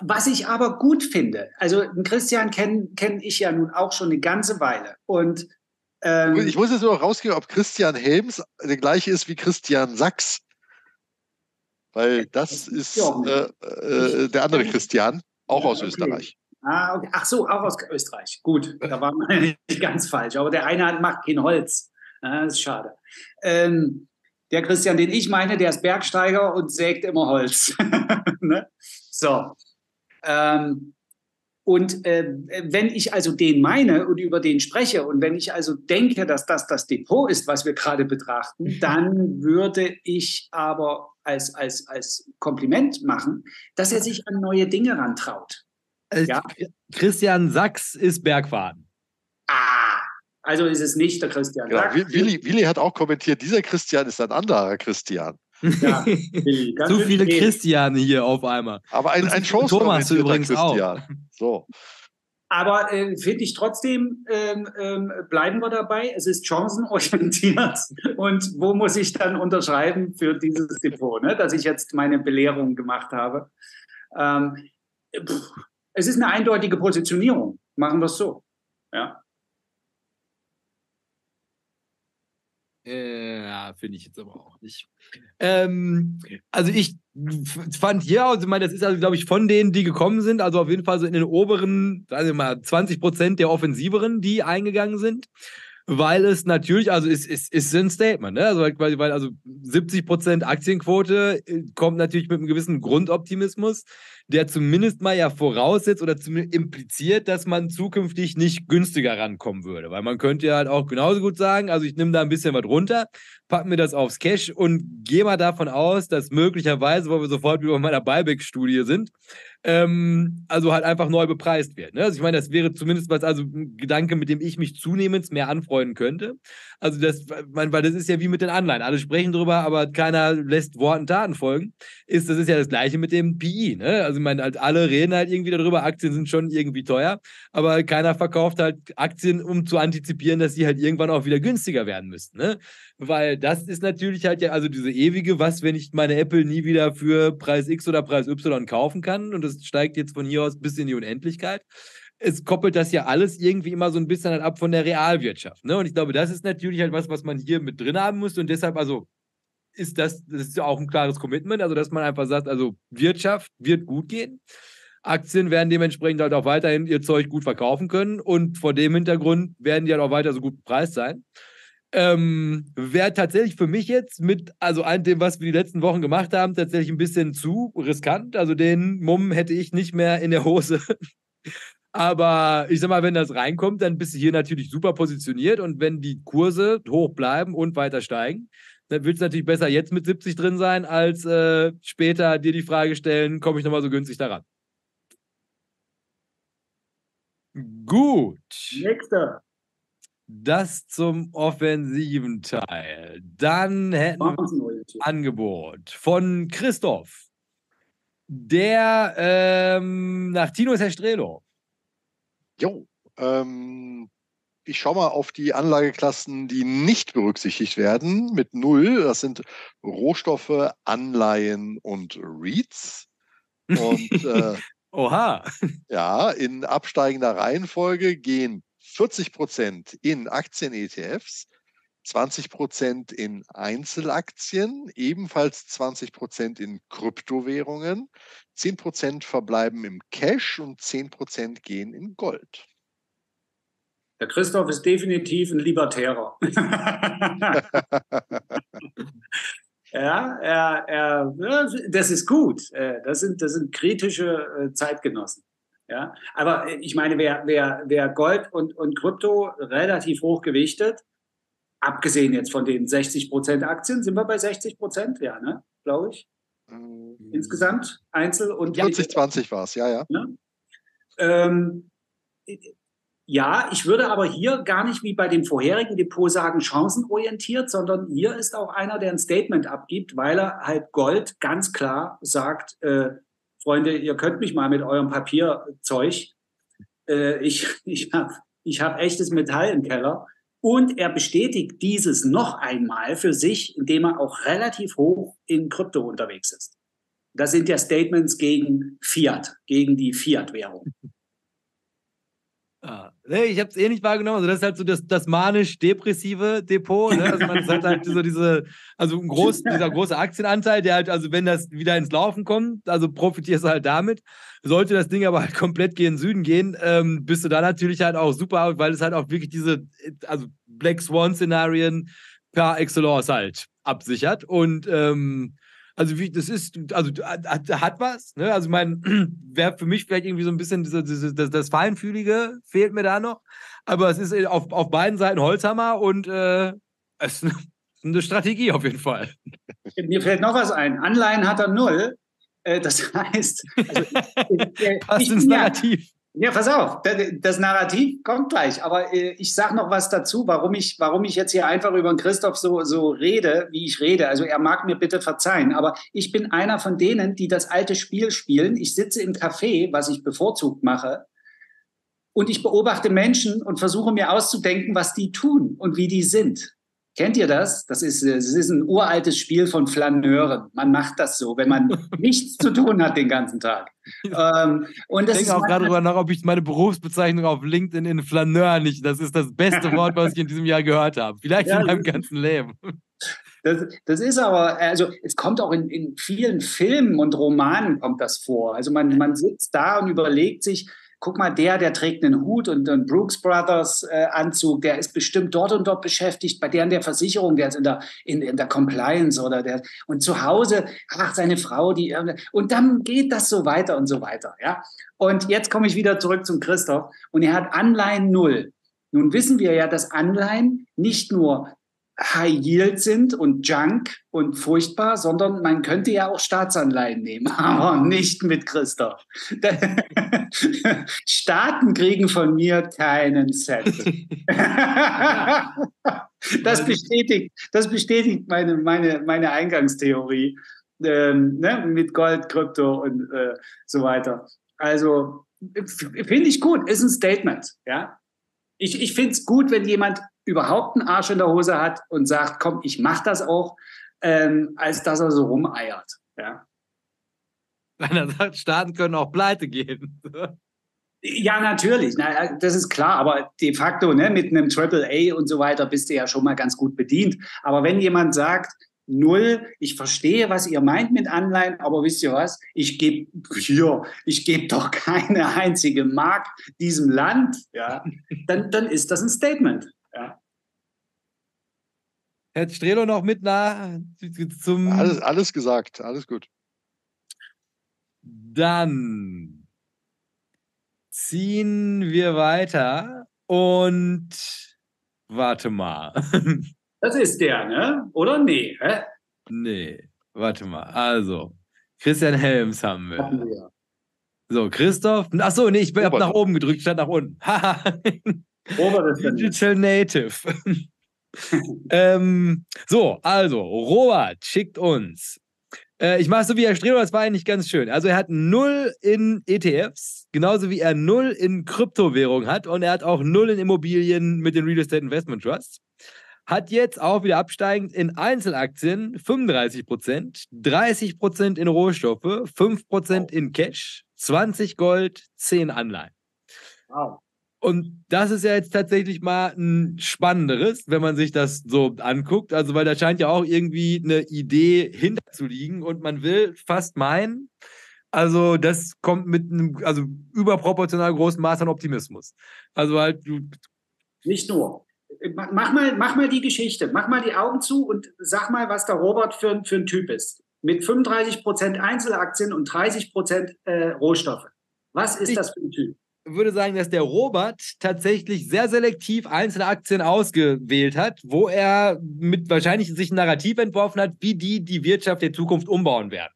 Was ich aber gut finde, also Christian kenne kenn ich ja nun auch schon eine ganze Weile und ähm, ich muss jetzt nur noch rausgehen, ob Christian Helms der gleiche ist wie Christian Sachs. Weil das, ist äh, äh, der andere Christian, auch aus okay. Österreich. Ah, okay. Ach so, auch aus Österreich. Gut, [laughs] da war man [laughs] nicht ganz falsch. Aber der eine macht kein Holz. Ah, das ist schade. Ähm, der Christian, den ich meine, der ist Bergsteiger und sägt immer Holz. [laughs] ne? So. Ähm, und äh, wenn ich also den meine und über den spreche und wenn ich also denke, dass das das Depot ist, was wir gerade betrachten, dann würde ich aber als, als, als Kompliment machen, dass er sich an neue Dinge rantraut. Also ja? Christian Sachs ist Bergfahren. Ah, also ist es nicht der Christian genau. Sachs. Willi, Willi hat auch kommentiert, dieser Christian ist ein anderer Christian. Ja, [laughs] Zu viele Christiane hier auf einmal. Aber ein, ein Thomas übrigens Christian. auch. So. Aber äh, finde ich trotzdem, ähm, ähm, bleiben wir dabei. Es ist chancenorientiert. [laughs] Und wo muss ich dann unterschreiben für dieses Depot, ne? dass ich jetzt meine Belehrung gemacht habe? Ähm, pff, es ist eine eindeutige Positionierung. Machen wir es so. Ja. Ja, finde ich jetzt aber auch nicht. Ähm, also ich fand hier, also ich meine, das ist also, glaube ich, von denen, die gekommen sind, also auf jeden Fall so in den oberen, sagen wir mal, 20 Prozent der offensiveren, die eingegangen sind weil es natürlich, also ist, ist, ist ein Statement, ne? Also, weil, weil also 70 Prozent Aktienquote äh, kommt natürlich mit einem gewissen Grundoptimismus, der zumindest mal ja voraussetzt oder zumindest impliziert, dass man zukünftig nicht günstiger rankommen würde. Weil man könnte ja halt auch genauso gut sagen, also ich nehme da ein bisschen was runter, pack mir das aufs Cash und gehe mal davon aus, dass möglicherweise, weil wir sofort wieder bei meiner Buyback-Studie sind, ähm, also halt einfach neu bepreist wird. Ne? Also ich meine, das wäre zumindest was, also ein Gedanke, mit dem ich mich zunehmend mehr anfreunden könnte. Also das, weil das ist ja wie mit den Anleihen. Alle sprechen drüber, aber keiner lässt Worten Taten folgen. Ist, das ist ja das gleiche mit dem PI. Ne? Also ich meine, halt alle reden halt irgendwie darüber, Aktien sind schon irgendwie teuer, aber keiner verkauft halt Aktien, um zu antizipieren, dass sie halt irgendwann auch wieder günstiger werden müssten. Ne? Weil das ist natürlich halt ja, also diese ewige, was, wenn ich meine Apple nie wieder für Preis X oder Preis Y kaufen kann und das steigt jetzt von hier aus bis in die Unendlichkeit. es koppelt das ja alles irgendwie immer so ein bisschen halt ab von der Realwirtschaft. Ne? Und ich glaube, das ist natürlich halt was, was man hier mit drin haben muss. Und deshalb, also ist das, das ist ja auch ein klares Commitment, also dass man einfach sagt, also Wirtschaft wird gut gehen. Aktien werden dementsprechend halt auch weiterhin ihr Zeug gut verkaufen können und vor dem Hintergrund werden die halt auch weiter so gut bepreist sein. Ähm, Wäre tatsächlich für mich jetzt mit, also all dem, was wir die letzten Wochen gemacht haben, tatsächlich ein bisschen zu riskant. Also den Mumm hätte ich nicht mehr in der Hose. [laughs] Aber ich sag mal, wenn das reinkommt, dann bist du hier natürlich super positioniert und wenn die Kurse hoch bleiben und weiter steigen, dann willst du natürlich besser jetzt mit 70 drin sein, als äh, später dir die Frage stellen, komme ich nochmal so günstig daran. Gut. Nächster. Das zum offensiven Teil. Dann hätten wir ein Angebot von Christoph. Der ähm, nach Tino ist Herr Strelo. Jo, ähm, ich schaue mal auf die Anlageklassen, die nicht berücksichtigt werden mit null. Das sind Rohstoffe, Anleihen und REITs. Und [laughs] äh, Oha. Ja, in absteigender Reihenfolge gehen 40 Prozent in Aktien-ETFs, 20 Prozent in Einzelaktien, ebenfalls 20 Prozent in Kryptowährungen, 10 Prozent verbleiben im Cash und 10 Prozent gehen in Gold. Der Christoph ist definitiv ein Libertärer. [laughs] ja, er, er, das ist gut. Das sind, das sind kritische äh, Zeitgenossen. Ja, aber äh, ich meine, wer, wer, wer Gold und, und Krypto relativ hoch gewichtet, abgesehen jetzt von den 60 Prozent Aktien, sind wir bei 60 Prozent, ja, ne, glaube ich. Mhm. Insgesamt Einzel und 40, 20 war es, ja, ja. Ne? Ähm, ja, ich würde aber hier gar nicht wie bei dem vorherigen Depot sagen, chancenorientiert, sondern hier ist auch einer, der ein Statement abgibt, weil er halt Gold ganz klar sagt, äh, Freunde, ihr könnt mich mal mit eurem Papierzeug. Äh, ich ich habe ich hab echtes Metall im Keller. Und er bestätigt dieses noch einmal für sich, indem er auch relativ hoch in Krypto unterwegs ist. Das sind ja Statements gegen Fiat, gegen die Fiat-Währung. Ah, nee, ich habe es eh nicht wahrgenommen. Also das ist halt so das, das manisch-depressive Depot. Ne? Also man hat halt so diese, also ein groß, [laughs] dieser große Aktienanteil, der halt, also wenn das wieder ins Laufen kommt, also profitierst du halt damit. Sollte das Ding aber halt komplett gegen Süden gehen, ähm, bist du da natürlich halt auch super, weil es halt auch wirklich diese, also Black Swan-Szenarien per Excellence halt absichert. Und ähm, also wie, das ist, also hat, hat was, ne? Also mein, [clears throat] wäre für mich vielleicht irgendwie so ein bisschen diese, diese, das, das Feinfühlige fehlt mir da noch. Aber es ist äh, auf, auf beiden Seiten Holzhammer und äh, es ist eine [laughs] Strategie auf jeden Fall. [laughs] Mir fällt noch was ein. Anleihen hat er null. Äh, das [laughs] heißt, also, Passt ins Narrativ. Ja, pass auf, das Narrativ kommt gleich. Aber äh, ich sage noch was dazu, warum ich, warum ich jetzt hier einfach über den Christoph so, so rede, wie ich rede. Also er mag mir bitte verzeihen, aber ich bin einer von denen, die das alte Spiel spielen. Ich sitze im Café, was ich bevorzugt mache, und ich beobachte Menschen und versuche mir auszudenken, was die tun und wie die sind. Kennt ihr das? Das ist, das ist ein uraltes Spiel von Flaneuren. Man macht das so, wenn man [laughs] nichts zu tun hat den ganzen Tag. Ähm, und das ich denke auch gerade darüber nach, ob ich meine Berufsbezeichnung auf LinkedIn in Flaneur nicht. Das ist das beste [laughs] Wort, was ich in diesem Jahr gehört habe. Vielleicht ja, in meinem ganzen Leben. Das, das, ist aber, also es kommt auch in, in vielen Filmen und Romanen kommt das vor. Also man, man sitzt da und überlegt sich, guck mal, der, der trägt einen Hut und einen Brooks Brothers äh, Anzug, der ist bestimmt dort und dort beschäftigt, bei der in der Versicherung, der ist in der, in, in der Compliance oder der, und zu Hause, ach, seine Frau, die, und dann geht das so weiter und so weiter, ja. Und jetzt komme ich wieder zurück zum Christoph und er hat Anleihen null. Nun wissen wir ja, dass Anleihen nicht nur High Yield sind und Junk und furchtbar, sondern man könnte ja auch Staatsanleihen nehmen, [laughs] aber nicht mit Christoph. [laughs] Staaten kriegen von mir keinen Cent. [laughs] das bestätigt, das bestätigt meine, meine, meine Eingangstheorie ähm, ne, mit Gold, Krypto und äh, so weiter. Also finde ich gut, ist ein Statement. Ja? Ich, ich finde es gut, wenn jemand überhaupt einen Arsch in der Hose hat und sagt, komm, ich mache das auch, ähm, als dass er so rumeiert. Ja. Wenn er sagt, Staaten können auch pleite gehen. [laughs] Ja, natürlich. Na, das ist klar. Aber de facto ne, mit einem Triple A und so weiter bist du ja schon mal ganz gut bedient. Aber wenn jemand sagt, null, ich verstehe, was ihr meint mit Anleihen, aber wisst ihr was? Ich gebe hier, ich gebe doch keine einzige Mark diesem Land, ja, dann, dann ist das ein Statement. Ja. Herr Strelo noch mit nah zum. Alles, alles gesagt, alles gut. Dann ziehen wir weiter und warte mal. [laughs] Das ist der, ne? Oder nee? Hä? Nee, warte mal. Also, Christian Helms haben wir. So, Christoph. Achso, nee, ich habe nach oben gedrückt, statt nach unten. [laughs] Digital Native. [laughs] ähm, so, also, Robert schickt uns. Äh, ich mache so wie Herr Streber, das war eigentlich ganz schön. Also, er hat null in ETFs, genauso wie er null in Kryptowährung hat und er hat auch null in Immobilien mit den Real Estate Investment Trusts hat jetzt auch wieder absteigend in Einzelaktien 35 Prozent, 30 Prozent in Rohstoffe, 5 Prozent in Cash, 20 Gold, 10 Anleihen. Wow. Und das ist ja jetzt tatsächlich mal ein spannenderes, wenn man sich das so anguckt. Also, weil da scheint ja auch irgendwie eine Idee hinterzuliegen und man will fast meinen, also das kommt mit einem also überproportional großen Maß an Optimismus. Also halt du nicht nur mach mal, mach mal die Geschichte, mach mal die Augen zu und sag mal, was der Robert für, für ein Typ ist. Mit 35 Prozent Einzelaktien und 30 Prozent äh, Rohstoffe. Was ist ich das für ein Typ? Würde sagen, dass der Robert tatsächlich sehr selektiv einzelne Aktien ausgewählt hat, wo er mit wahrscheinlich sich ein Narrativ entworfen hat, wie die die Wirtschaft der Zukunft umbauen werden.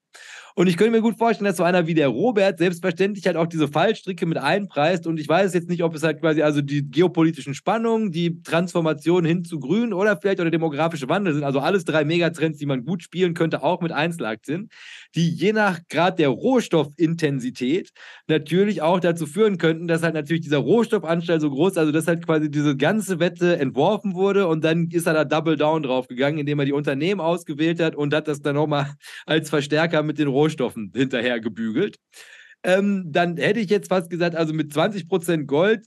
Und ich könnte mir gut vorstellen, dass so einer wie der Robert selbstverständlich halt auch diese Fallstricke mit einpreist. Und ich weiß jetzt nicht, ob es halt quasi also die geopolitischen Spannungen, die Transformation hin zu Grün oder vielleicht auch der demografische Wandel sind. Also alles drei Megatrends, die man gut spielen könnte, auch mit Einzelaktien, die je nach Grad der Rohstoffintensität natürlich auch dazu führen könnten, dass halt natürlich dieser Rohstoffanstall so groß, also dass halt quasi diese ganze Wette entworfen wurde und dann ist er da Double Down drauf gegangen, indem er die Unternehmen ausgewählt hat und hat das dann nochmal als Verstärker mit den Rohstoffen Hinterher gebügelt. Ähm, dann hätte ich jetzt fast gesagt, also mit 20% Gold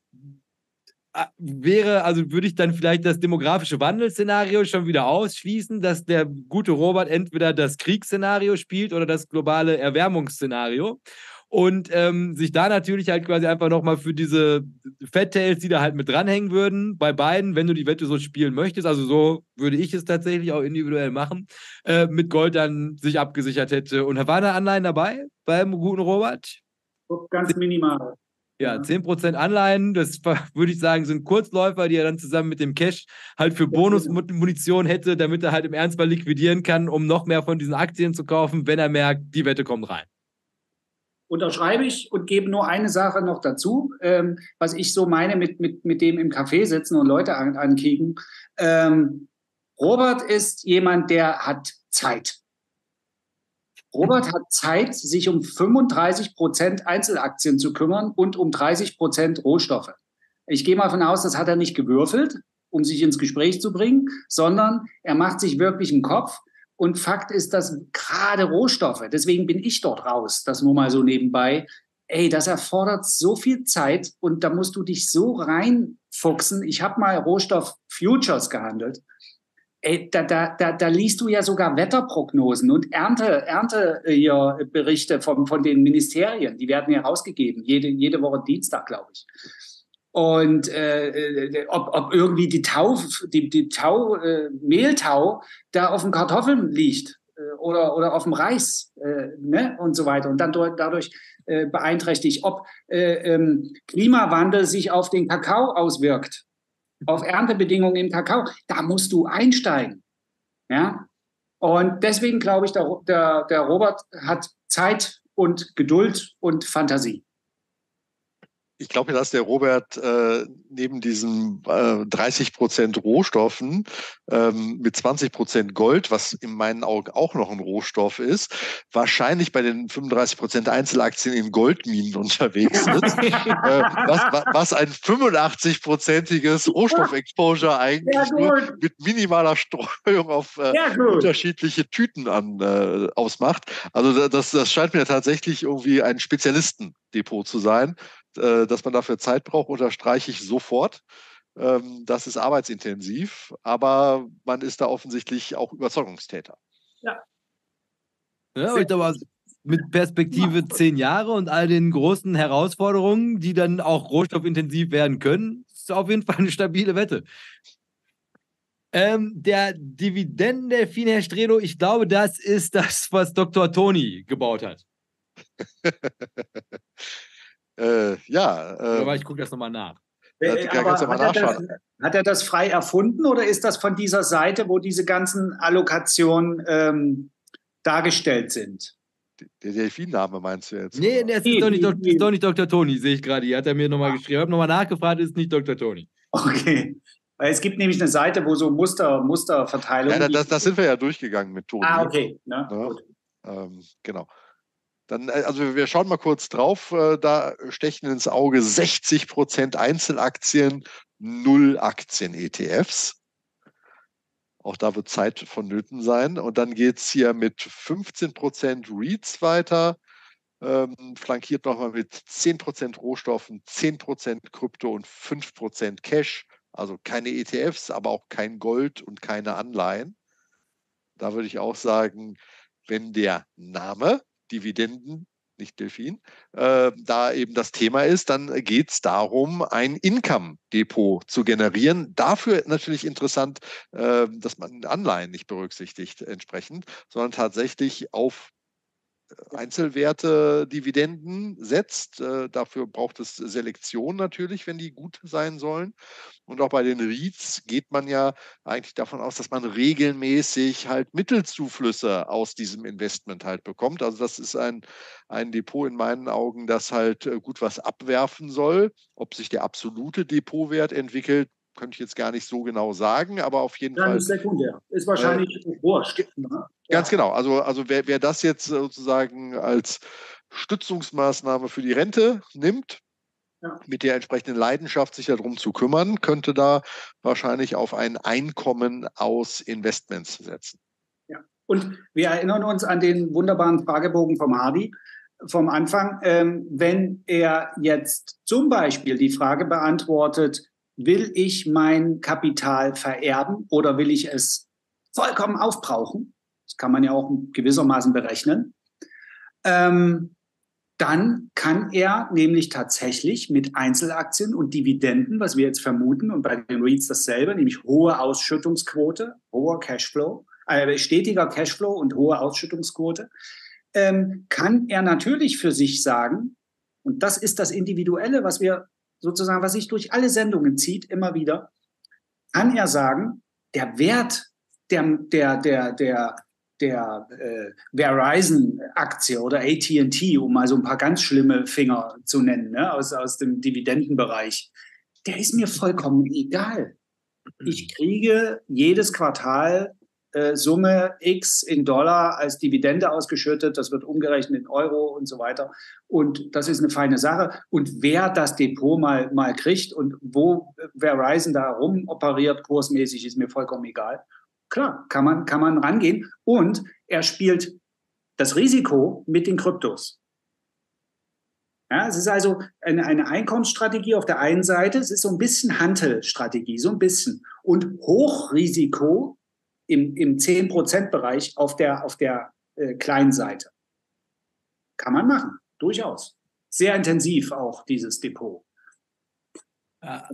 äh, wäre, also würde ich dann vielleicht das demografische Wandelszenario schon wieder ausschließen, dass der gute Robert entweder das Kriegsszenario spielt oder das globale Erwärmungsszenario und ähm, sich da natürlich halt quasi einfach nochmal für diese Fat-Tails, die da halt mit dranhängen würden, bei beiden, wenn du die Wette so spielen möchtest, also so würde ich es tatsächlich auch individuell machen, äh, mit Gold dann sich abgesichert hätte. Und waren da Anleihen dabei beim guten Robert? Ganz minimal. Ja, 10% Anleihen, das würde ich sagen, sind Kurzläufer, die er dann zusammen mit dem Cash halt für Bonusmunition hätte, damit er halt im Ernstfall liquidieren kann, um noch mehr von diesen Aktien zu kaufen, wenn er merkt, die Wette kommt rein unterschreibe ich und gebe nur eine Sache noch dazu, ähm, was ich so meine mit, mit, mit dem im Café sitzen und Leute an, ankicken. Ähm, Robert ist jemand, der hat Zeit. Robert hat Zeit, sich um 35 Prozent Einzelaktien zu kümmern und um 30 Prozent Rohstoffe. Ich gehe mal von aus, das hat er nicht gewürfelt, um sich ins Gespräch zu bringen, sondern er macht sich wirklich einen Kopf und Fakt ist, dass gerade Rohstoffe, deswegen bin ich dort raus, das nur mal so nebenbei, ey, das erfordert so viel Zeit und da musst du dich so reinfuchsen. Ich habe mal Rohstoff-Futures gehandelt. Ey, da, da, da, da liest du ja sogar Wetterprognosen und Ernte, Ernteberichte äh, von, von den Ministerien. Die werden ja rausgegeben, jede, jede Woche Dienstag, glaube ich und äh, äh, ob, ob irgendwie die Tau, die, die Tau, äh, Mehltau da auf den Kartoffeln liegt äh, oder, oder auf dem Reis äh, ne? und so weiter und dann dadurch äh, beeinträchtigt, ob äh, ähm, Klimawandel sich auf den Kakao auswirkt, auf Erntebedingungen im Kakao, da musst du einsteigen. Ja? Und deswegen glaube ich, der, der, der Robert hat Zeit und Geduld und Fantasie ich glaube, dass der Robert äh, neben diesen äh, 30 Prozent Rohstoffen ähm, mit 20 Prozent Gold, was in meinen Augen auch noch ein Rohstoff ist, wahrscheinlich bei den 35 Prozent Einzelaktien in Goldminen [laughs] unterwegs ist, [laughs] äh, was, was ein 85-prozentiges Rohstoffexposure eigentlich nur mit minimaler Streuung auf äh, unterschiedliche Tüten an, äh, ausmacht. Also das, das scheint mir tatsächlich irgendwie ein Spezialistendepot zu sein Äh, dass man dafür Zeit braucht, unterstreiche ich sofort. Ähm, das ist arbeitsintensiv, aber man ist da offensichtlich auch Überzeugungstäter. Ja. Ja, und aber mit Perspektive zehn Jahre und all den großen Herausforderungen, die dann auch rohstoffintensiv werden können, ist auf jeden Fall eine stabile Wette. Ähm, der Dividendendelfin, Herr Stredo, ich glaube, das ist das, was Dr. Toni gebaut hat. [laughs] äh, ja. Ähm, aber ich gucke das nochmal nach. Äh, hat, er das, hat, er das, frei erfunden oder ist das von dieser Seite, wo diese ganzen Allokationen ähm, dargestellt sind? Der Delfin-Name meinst du jetzt? Nee, das ist, doch nicht, ist doch nicht Dr. Toni, sehe ich gerade. Hier hat er mir nochmal ah. geschrieben. Ich habe nochmal nachgefragt, ist nicht Dr. Toni. Okay. Weil es gibt nämlich eine Seite, wo so Muster, Musterverteilung. Ja, das, das sind wir ja durchgegangen mit Toni. Ah, okay. Ja, ja ähm, genau. Dann, äh, also wir schauen mal kurz drauf. Äh, da stechen ins Auge 60 Prozent Einzelaktien, null Aktien-ETFs. Auch da wird Zeit vonnöten sein. Und dann geht es hier mit 15 Prozent REITs weiter, ähm, flankiert nochmal mit 10 Prozent Rohstoffen, 10 Prozent Krypto und 5 Prozent Cash. Also keine ETFs, aber auch kein Gold und keine Anleihen. Da würde ich auch sagen, wenn der Name Dividenden, nicht Delfin, äh, da eben das Thema ist, dann geht es darum, ein Income-Depot zu generieren. Dafür natürlich interessant, äh, dass man Anleihen nicht berücksichtigt entsprechend, sondern tatsächlich auf Einzelwerte Dividenden setzt. Äh, dafür braucht es Selektion natürlich, wenn die gut sein sollen. Und auch bei den REITs geht man ja eigentlich davon aus, dass man regelmäßig halt Mittelzuflüsse aus diesem Investment halt bekommt. Also das ist ein, ein Depot in meinen Augen, das halt äh, gut was abwerfen soll. Ob sich der absolute Depotwert entwickelt, könnte ich jetzt gar nicht so genau sagen, aber auf jeden ja, Fall. Ist sekundär. Ist wahrscheinlich äh, wurscht. Ne? Ganz genau. Also, also wer, wer das jetzt sozusagen als Stützungsmaßnahme für die Rente nimmt, ja. mit der entsprechenden Leidenschaft sich darum zu kümmern, könnte da wahrscheinlich auf ein Einkommen aus Investments setzen. Ja. Und wir erinnern uns an den wunderbaren Fragebogen vom Hardy vom Anfang. Ähm, wenn er jetzt zum Beispiel die Frage beantwortet, will ich mein Kapital vererben oder will ich es vollkommen aufbrauchen? Das kann man ja auch gewissermaßen berechnen. Ähm, dann kann er nämlich tatsächlich mit Einzelaktien und Dividenden, was wir jetzt vermuten, und bei den REITs dasselbe, nämlich hohe Ausschüttungsquote, hoher Cashflow, äh, stetiger Cashflow und hohe Ausschüttungsquote, ähm, kann er natürlich für sich sagen, und das ist das Individuelle, was wir sozusagen, was sich durch alle Sendungen zieht, immer wieder, kann er sagen, der Wert der, der, der, der, der äh, Verizon-Aktie oder ATT, um mal so ein paar ganz schlimme Finger zu nennen, ne, aus, aus dem Dividendenbereich, der ist mir vollkommen egal. Ich kriege jedes Quartal äh, Summe X in Dollar als Dividende ausgeschüttet, das wird umgerechnet in Euro und so weiter. Und das ist eine feine Sache. Und wer das Depot mal, mal kriegt und wo Verizon da rum operiert, kursmäßig, ist mir vollkommen egal. Klar, kann man, kann man rangehen. Und er spielt das Risiko mit den Kryptos. Ja, es ist also eine, eine Einkommensstrategie auf der einen Seite, es ist so ein bisschen Handelstrategie, so ein bisschen. Und Hochrisiko im, im 10%-Bereich auf der, auf der äh, kleinen Seite. Kann man machen, durchaus. Sehr intensiv auch dieses Depot. Ja.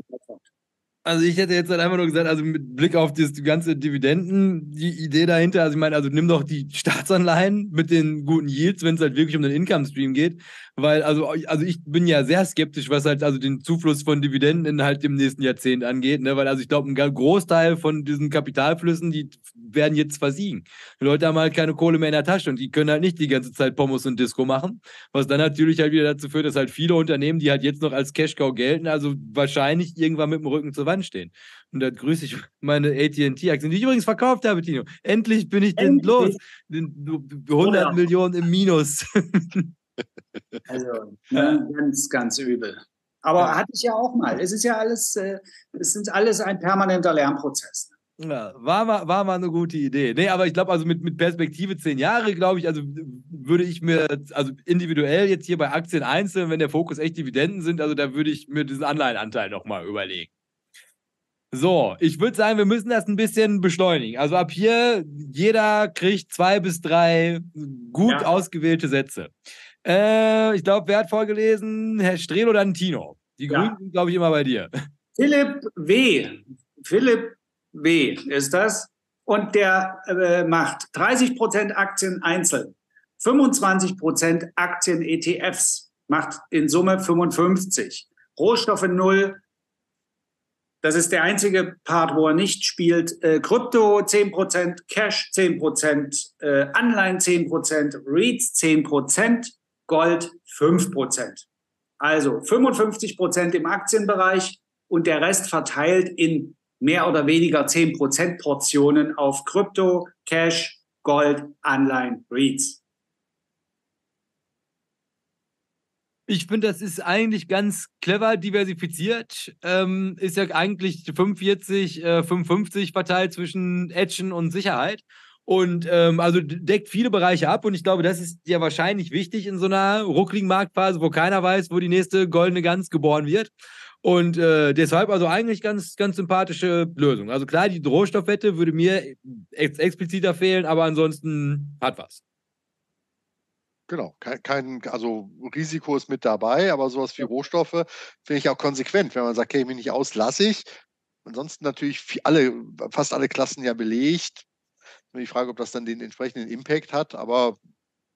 Also ich hätte jetzt halt einfach nur gesagt, also mit Blick auf das ganze Dividenden, die Idee dahinter, also ich meine, also nimm doch die Staatsanleihen mit den guten Yields, wenn es halt wirklich um den Income Stream geht, weil also also ich bin ja sehr skeptisch, was halt also den Zufluss von Dividenden in halt dem nächsten Jahrzehnt angeht, ne, weil also ich glaube, ein Großteil von diesen Kapitalflüssen, die werden jetzt versiegen. Die Leute haben halt keine Kohle mehr in der Tasche und die können halt nicht die ganze Zeit Pommes und Disco machen, was dann natürlich halt wieder dazu führt, dass halt viele Unternehmen, die halt jetzt noch als Cash Cow gelten, also wahrscheinlich irgendwann mit dem Rücken zur Wand anstehen. Und da grüße ich meine ATT-Aktien, die ich übrigens verkauft habe, Tino. Endlich bin ich denn los. Den 100 oh ja. Millionen im Minus. [laughs] also, ne, ganz, ganz übel. Aber ja. hatte ich ja auch mal. Es ist ja alles, äh, es ist alles ein permanenter Lernprozess. Ja, war mal, war mal eine gute Idee. Nee, aber ich glaube, also mit, mit Perspektive zehn Jahre, glaube ich, also würde ich mir, also individuell jetzt hier bei Aktien einzeln, wenn der Fokus echt Dividenden sind, also da würde ich mir diesen Anleihenanteil nochmal überlegen. So, ich würde sagen, wir müssen das ein bisschen beschleunigen. Also ab hier, jeder kriegt zwei bis drei gut ja. ausgewählte Sätze. Äh, ich glaube, wer hat vorgelesen? Herr Strehl oder Tino? Die Grünen ja. sind, glaube ich, immer bei dir. Philipp W. Philipp W. ist das. Und der äh, macht 30% Aktien einzeln, 25% Aktien ETFs, macht in Summe 55. Rohstoffe 0, das ist der einzige Part, wo er nicht spielt. Äh, Krypto 10%, Cash 10%, äh, Anleihen 10%, REITs 10%, Gold 5%. Also 55% im Aktienbereich und der Rest verteilt in mehr oder weniger 10% Portionen auf Krypto, Cash, Gold, Anleihen, REITs. Ich finde, das ist eigentlich ganz clever diversifiziert. Ähm, ist ja eigentlich 45, äh, 55 verteilt zwischen Action und Sicherheit. Und ähm, also deckt viele Bereiche ab. Und ich glaube, das ist ja wahrscheinlich wichtig in so einer ruckligen Marktphase, wo keiner weiß, wo die nächste goldene Gans geboren wird. Und äh, deshalb also eigentlich ganz, ganz sympathische Lösung. Also klar, die Rohstoffwette würde mir ex expliziter fehlen, aber ansonsten hat was. Genau, kein, kein, also Risiko ist mit dabei, aber sowas wie Rohstoffe finde ich auch konsequent. Wenn man sagt, okay, mich nicht aus, lasse ich. Ansonsten natürlich alle, fast alle Klassen ja belegt. Die Frage, ob das dann den entsprechenden Impact hat, aber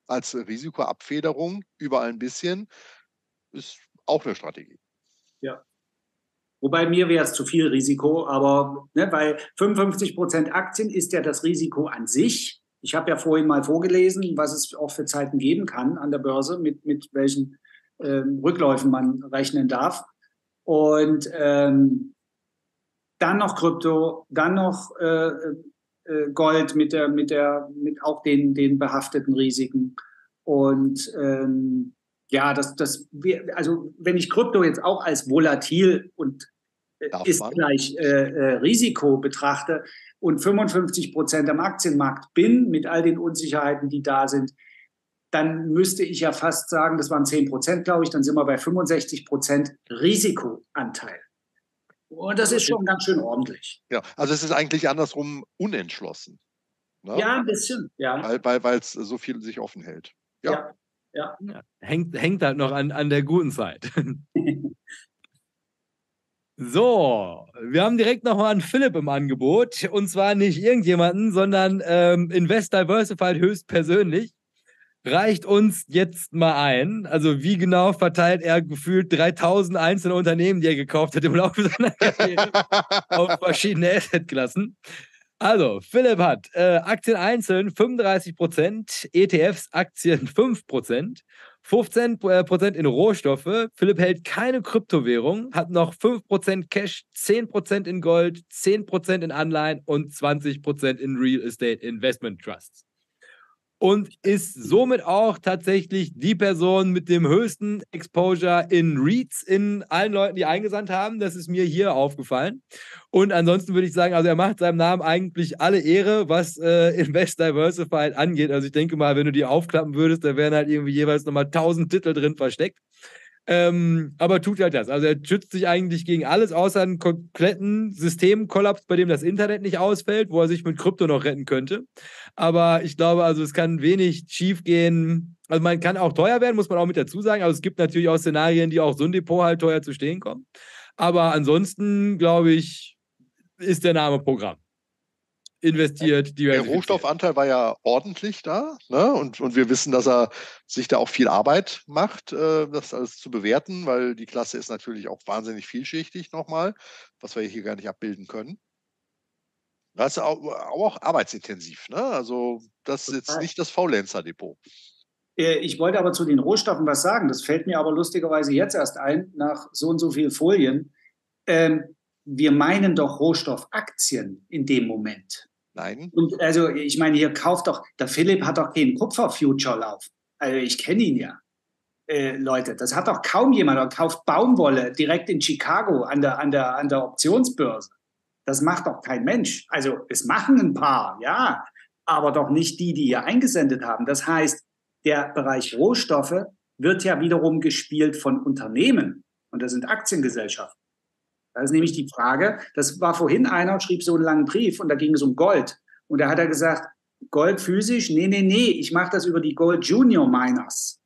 als Risikoabfederung überall ein bisschen ist auch eine Strategie. Ja. Wobei mir wäre es zu viel Risiko, aber ne, weil 55 Prozent Aktien ist ja das Risiko an sich ich habe ja vorhin mal vorgelesen, was es auch für Zeiten geben kann an der Börse, mit, mit welchen ähm, Rückläufen man rechnen darf. Und ähm, dann noch Krypto, dann noch äh, äh, Gold mit der, mit der, mit auch den, den behafteten Risiken. Und ähm, ja, das, das, also wenn ich Krypto jetzt auch als volatil und äh, ist gleich äh, äh, Risiko betrachte, und 55 Prozent am Aktienmarkt bin, mit all den Unsicherheiten, die da sind, dann müsste ich ja fast sagen, das waren 10 Prozent, glaube ich, dann sind wir bei 65 Prozent Risikoanteil. Und das ist schon ganz schön ordentlich. Ja, also es ist eigentlich andersrum unentschlossen. Ne? Ja, ein bisschen, ja. Weil weil es so viel sich offen hält. Ja. ja. ja. Hängt, hängt halt noch an, an der guten Zeit. [laughs] So, wir haben direkt nochmal einen Philipp im Angebot. Und zwar nicht irgendjemanden, sondern ähm, Invest Diversified höchstpersönlich. Reicht uns jetzt mal ein. Also, wie genau verteilt er gefühlt 3000 einzelne Unternehmen, die er gekauft hat im Laufe seiner Karriere [laughs] auf verschiedene Assetklassen? Also, Philipp hat äh, Aktien einzeln 35%, ETFs Aktien 5%, 15% äh, in Rohstoffe. Philipp hält keine Kryptowährung, hat noch 5% Cash, 10% in Gold, 10% in Anleihen und 20% in Real Estate Investment Trusts und ist somit auch tatsächlich die Person mit dem höchsten Exposure in Reads in allen Leuten, die eingesandt haben. Das ist mir hier aufgefallen. Und ansonsten würde ich sagen, also er macht seinem Namen eigentlich alle Ehre, was äh, Invest Diversified angeht. Also ich denke mal, wenn du die aufklappen würdest, da wären halt irgendwie jeweils nochmal 1000 Titel drin versteckt. Ähm, aber tut halt das. Also er schützt sich eigentlich gegen alles, außer einen kompletten Systemkollaps, bei dem das Internet nicht ausfällt, wo er sich mit Krypto noch retten könnte. Aber ich glaube, also es kann wenig schief gehen. Also man kann auch teuer werden, muss man auch mit dazu sagen. Also es gibt natürlich auch Szenarien, die auch so ein Depot halt teuer zu stehen kommen. Aber ansonsten, glaube ich, ist der Name Programm investiert. Der Rohstoffanteil war ja ordentlich da. Ne? Und, und wir wissen, dass er sich da auch viel Arbeit macht, äh, das alles zu bewerten, weil die Klasse ist natürlich auch wahnsinnig vielschichtig nochmal, was wir hier gar nicht abbilden können. Das ist auch, auch arbeitsintensiv. Ne? Also das ist jetzt nicht das Faulenzer-Depot. Äh, ich wollte aber zu den Rohstoffen was sagen. Das fällt mir aber lustigerweise jetzt erst ein, nach so und so vielen Folien. Ähm, wir meinen doch Rohstoffaktien in dem Moment. Nein. Und also, ich meine, hier kauft doch, der Philipp hat doch keinen Kupfer-Future-Lauf. Also, ich kenne ihn ja. Äh, Leute, das hat doch kaum jemand. Er kauft Baumwolle direkt in Chicago an der, an der, an der Optionsbörse. Das macht doch kein Mensch. Also es machen ein paar, ja, aber doch nicht die, die ihr eingesendet haben. Das heißt, der Bereich Rohstoffe wird ja wiederum gespielt von Unternehmen und das sind Aktiengesellschaften. Da ist nämlich die Frage, das war vorhin einer, schrieb so einen langen Brief und da ging es um Gold. Und da hat er gesagt, Gold physisch, nee, nee, nee, ich mache das über die Gold Junior Miners.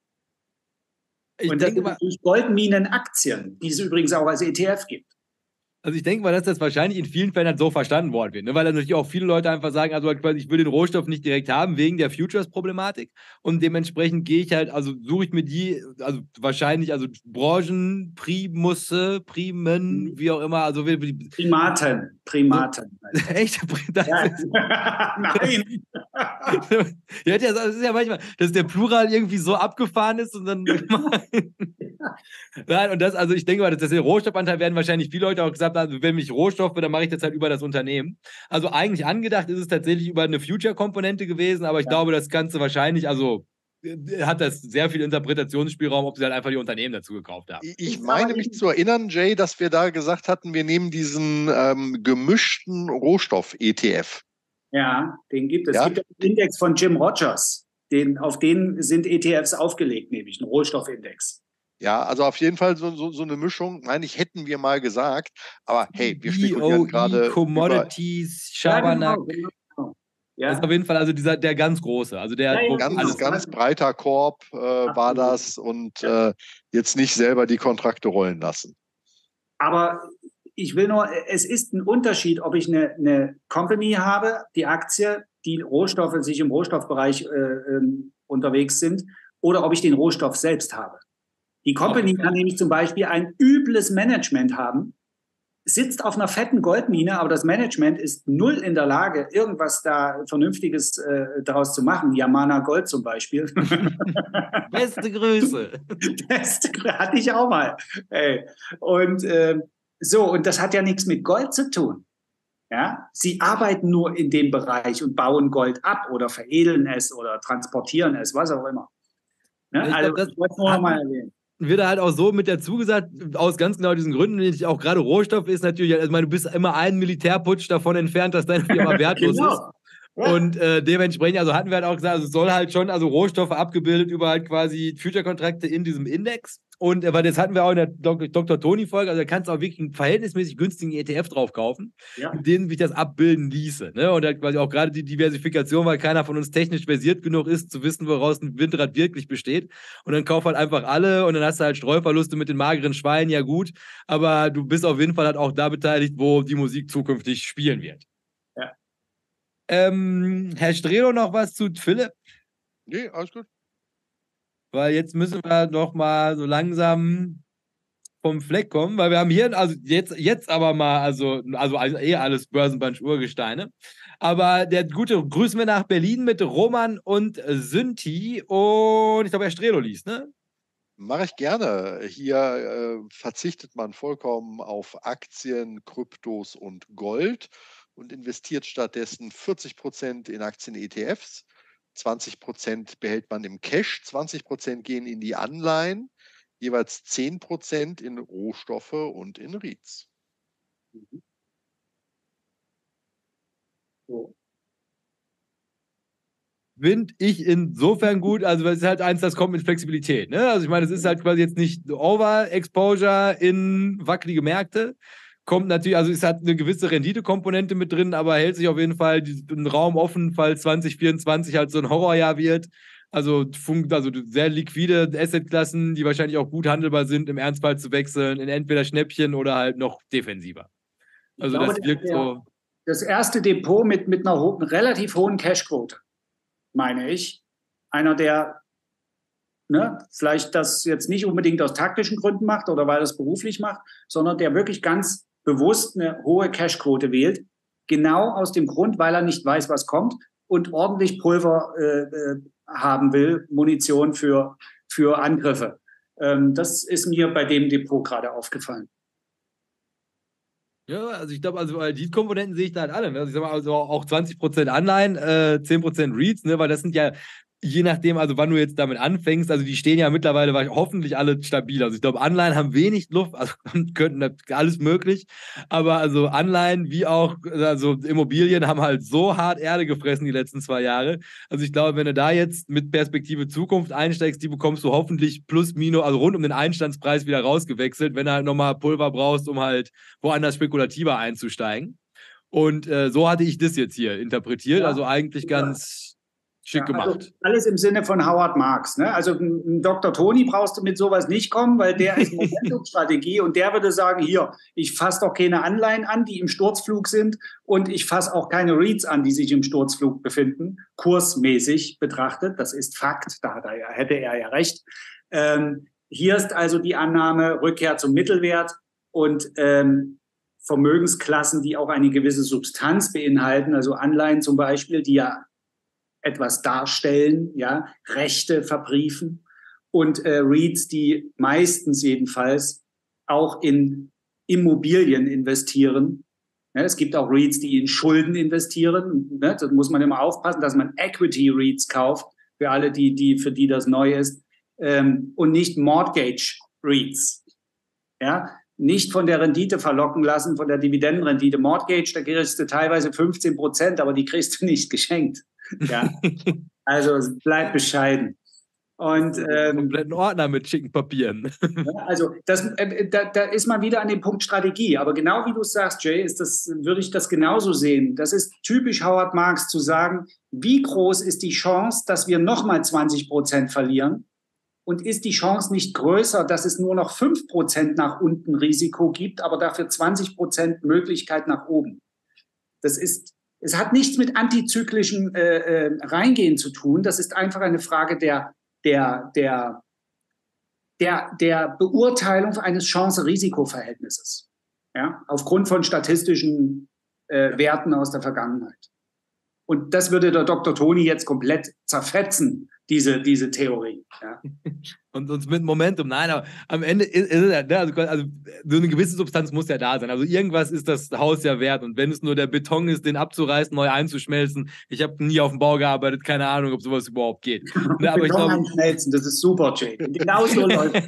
Ich und das sind Goldminenaktien, die es übrigens auch als ETF gibt. Also ich denke mal, dass das wahrscheinlich in vielen Fällen halt so verstanden worden wird, ne? weil natürlich auch viele Leute einfach sagen, also halt ich will den Rohstoff nicht direkt haben wegen der Futures-Problematik und dementsprechend gehe ich halt, also suche ich mir die, also wahrscheinlich, also Branchen, Primusse, Primen, mhm. wie auch immer, also Primaten, Primaten. [laughs] Echt? Das ja. [laughs] Nein. [laughs] ja, das ist ja manchmal, dass der Plural irgendwie so abgefahren ist und dann Nein, und das, also ich denke mal, dass der Rohstoffanteil werden wahrscheinlich viele Leute auch gesagt wenn mich Rohstoffe, dann mache ich das halt über das Unternehmen. Also eigentlich angedacht ist es tatsächlich über eine Future-Komponente gewesen, aber ich ja. glaube, das Ganze wahrscheinlich, also äh, hat das sehr viel Interpretationsspielraum, ob sie halt einfach die Unternehmen dazu gekauft haben. Ich meine mich zu erinnern, Jay, dass wir da gesagt hatten, wir nehmen diesen ähm, gemischten Rohstoff-ETF. Ja, den gibt es. Ja. Es gibt einen Index von Jim Rogers. Den, auf den sind ETFs aufgelegt, nämlich ein Rohstoffindex. Ja, also auf jeden Fall so, so, so eine Mischung, meine ich, hätten wir mal gesagt. Aber hey, wir spekulieren gerade. Commodities, Schabernack. Ja, genau, genau. Ja. Das ist auf jeden Fall also dieser, der ganz große. Also der ja, ganz, alles ganz breiter Korb äh, war das und äh, jetzt nicht selber die Kontrakte rollen lassen. Aber ich will nur, es ist ein Unterschied, ob ich eine, eine Company habe, die Aktie, die Rohstoffe sich im Rohstoffbereich äh, ähm, unterwegs sind, oder ob ich den Rohstoff selbst habe. Die Company kann nämlich zum Beispiel ein übles Management haben, sitzt auf einer fetten Goldmine, aber das Management ist null in der Lage, irgendwas da Vernünftiges äh, daraus zu machen. Yamana Gold zum Beispiel. [laughs] Beste [laughs] Grüße. Beste Grüße, hatte ich auch mal. Ey. Und äh, so, und das hat ja nichts mit Gold zu tun. Ja, sie arbeiten nur in dem Bereich und bauen Gold ab oder veredeln es oder transportieren es, was auch immer. Ja, also, glaub, das wollte ich nur mal erwähnen wird er halt auch so mit dazu gesagt, aus ganz genau diesen Gründen, ich auch gerade Rohstoff ist natürlich, also meine, du bist immer einen Militärputsch davon entfernt, dass deine Firma [laughs] wertlos genau. ist. Und äh, dementsprechend, also hatten wir halt auch gesagt, also es soll halt schon, also Rohstoffe abgebildet über halt quasi Future-Kontrakte in diesem Index. Und äh, weil das hatten wir auch in der Dr. Tony-Folge, also da kannst du auch wirklich einen verhältnismäßig günstigen ETF drauf kaufen, ja. mit dem sich das abbilden ließe. Ne? Und halt quasi auch gerade die Diversifikation, weil keiner von uns technisch versiert genug ist, zu wissen, woraus ein Windrad wirklich besteht. Und dann kauf halt einfach alle und dann hast du halt Streuverluste mit den mageren Schweinen, ja gut. Aber du bist auf jeden Fall halt auch da beteiligt, wo die Musik zukünftig spielen wird. Ähm, Herr Strelo, noch was zu Philipp? Nee, alles gut weil jetzt müssen wir noch mal so langsam vom Fleck kommen, weil wir haben hier, also jetzt, jetzt aber mal, also, also, also eh alles Börsenbunch-Urgesteine. Aber der gute grüßen wir nach Berlin mit Roman und Synthi und ich glaube, Herr Strelo liest, ne? Mache ich gerne. Hier äh, verzichtet man vollkommen auf Aktien, Kryptos und Gold und investiert stattdessen 40 Prozent in Aktien-ETFs 20 Prozent behält man im Cash, 20 Prozent gehen in die Anleihen, jeweils 10 Prozent in Rohstoffe und in REITs. Mhm. So. Finde ich insofern gut, also es ist halt eins, das kommt mit Flexibilität. Ne? Also ich meine, es ist halt quasi jetzt nicht Overexposure in wackelige Märkte, kommt natürlich, also es hat eine gewisse Renditekomponente mit drin, aber hält sich auf jeden Fall den Raum offen, falls 2024 halt so ein Horrorjahr wird. Also, also sehr liquide Assetklassen, die wahrscheinlich auch gut handelbar sind, im Ernstfall zu wechseln in entweder Schnäppchen oder halt noch defensiver. Also glaube, das wirkt so. Das erste Depot mit, mit einer ho relativ hohen Cashquote, meine ich. Einer, der ne, vielleicht das jetzt nicht unbedingt aus taktischen Gründen macht oder weil er es beruflich macht, sondern der wirklich ganz bewusst eine hohe Cashquote wählt, genau aus dem Grund, weil er nicht weiß, was kommt und ordentlich Pulver äh, äh, haben will, Munition für, für Angriffe. Ähm, das ist mir bei dem Depot gerade aufgefallen. Ja, also ich glaube, also die Komponenten sehe ich da halt alle. Ne? Also ich sag mal, also auch 20% Anleihen, äh, 10% Reads, ne? weil das sind ja je nachdem, also wann du jetzt damit anfängst, also die stehen ja mittlerweile hoffentlich alle stabil. Also ich glaube, Anleihen haben wenig Luft, also [laughs] könnten alles möglich. Aber also Anleihen wie auch also Immobilien haben halt so hart Erde gefressen die letzten zwei Jahre. Also ich glaube, wenn du da jetzt mit Perspektive Zukunft einsteigst, die bekommst du hoffentlich plus minus, also rund um den Einstandspreis wieder rausgewechselt, wenn du halt nochmal Pulver brauchst, um halt woanders spekulativer einzusteigen. Und äh, so hatte ich das jetzt hier interpretiert. Ja. Also eigentlich ganz Schick ja, also gemacht. Also alles im Sinne von Howard Marks. Ne? Also ein Dr. Tony brauchst du mit sowas nicht kommen, weil der ist Momentumstrategie [laughs] und der würde sagen, hier, ich fasse doch keine Anleihen an, die im Sturzflug sind und ich fasse auch keine REITs an, die sich im Sturzflug befinden, kursmäßig betrachtet. Das ist Fakt, da er ja, hätte er ja recht. Ähm, hier ist also die Annahme Rückkehr zum Mittelwert und ähm, Vermögensklassen, die auch eine gewisse Substanz beinhalten, also Anleihen zum Beispiel, die ja etwas darstellen, ja, Rechte verbriefen und äh, REITs, die meistens jedenfalls auch in Immobilien investieren. Ja, es gibt auch REITs, die in Schulden investieren. Ne? Da muss man immer aufpassen, dass man Equity REITs kauft, für alle, die, die, für die das neu ist, ähm, und nicht Mortgage REITs. Ja, nicht von der Rendite verlocken lassen, von der Dividendenrendite. Mortgage, da kriegst du teilweise 15 Prozent, aber die kriegst du nicht geschenkt. Ja. [laughs] also bleib bescheiden. Und ähm, kompletten Ordner mit schicken Papieren. also das, äh, da, da, ist man wieder an dem Punkt Strategie. Aber genau wie du sagst, Jay, ist das, würde ich das genauso sehen. Das ist typisch Howard Marks zu sagen, wie groß ist die Chance, dass wir nochmal 20 Prozent verlieren? Und ist die Chance nicht größer, dass es nur noch 5 Prozent nach unten Risiko gibt, aber dafür 20 Prozent Möglichkeit nach oben? Das ist es hat nichts mit antizyklischen äh, äh, Reingehen zu tun. Das ist einfach eine Frage der, der, der, der, der Beurteilung eines Chance-Risiko-Verhältnisses. Ja, aufgrund von statistischen äh, Werten aus der Vergangenheit. Und das würde der Dr. Toni jetzt komplett zerfetzen, diese, diese Theorie. Ja. [laughs] und uns mit Momentum. Nein, aber am Ende ist, ist es ja, ne, also, also, so eine gewisse Substanz muss ja da sein. Also irgendwas ist das Haus ja wert. Und wenn es nur der Beton ist, den abzureißen, neu einzuschmelzen, ich habe nie auf dem Bau gearbeitet, keine Ahnung, ob sowas überhaupt geht. [laughs] Ne, aber Beton ich einschmelzen, das ist super, Jay. Genau so [laughs] läuft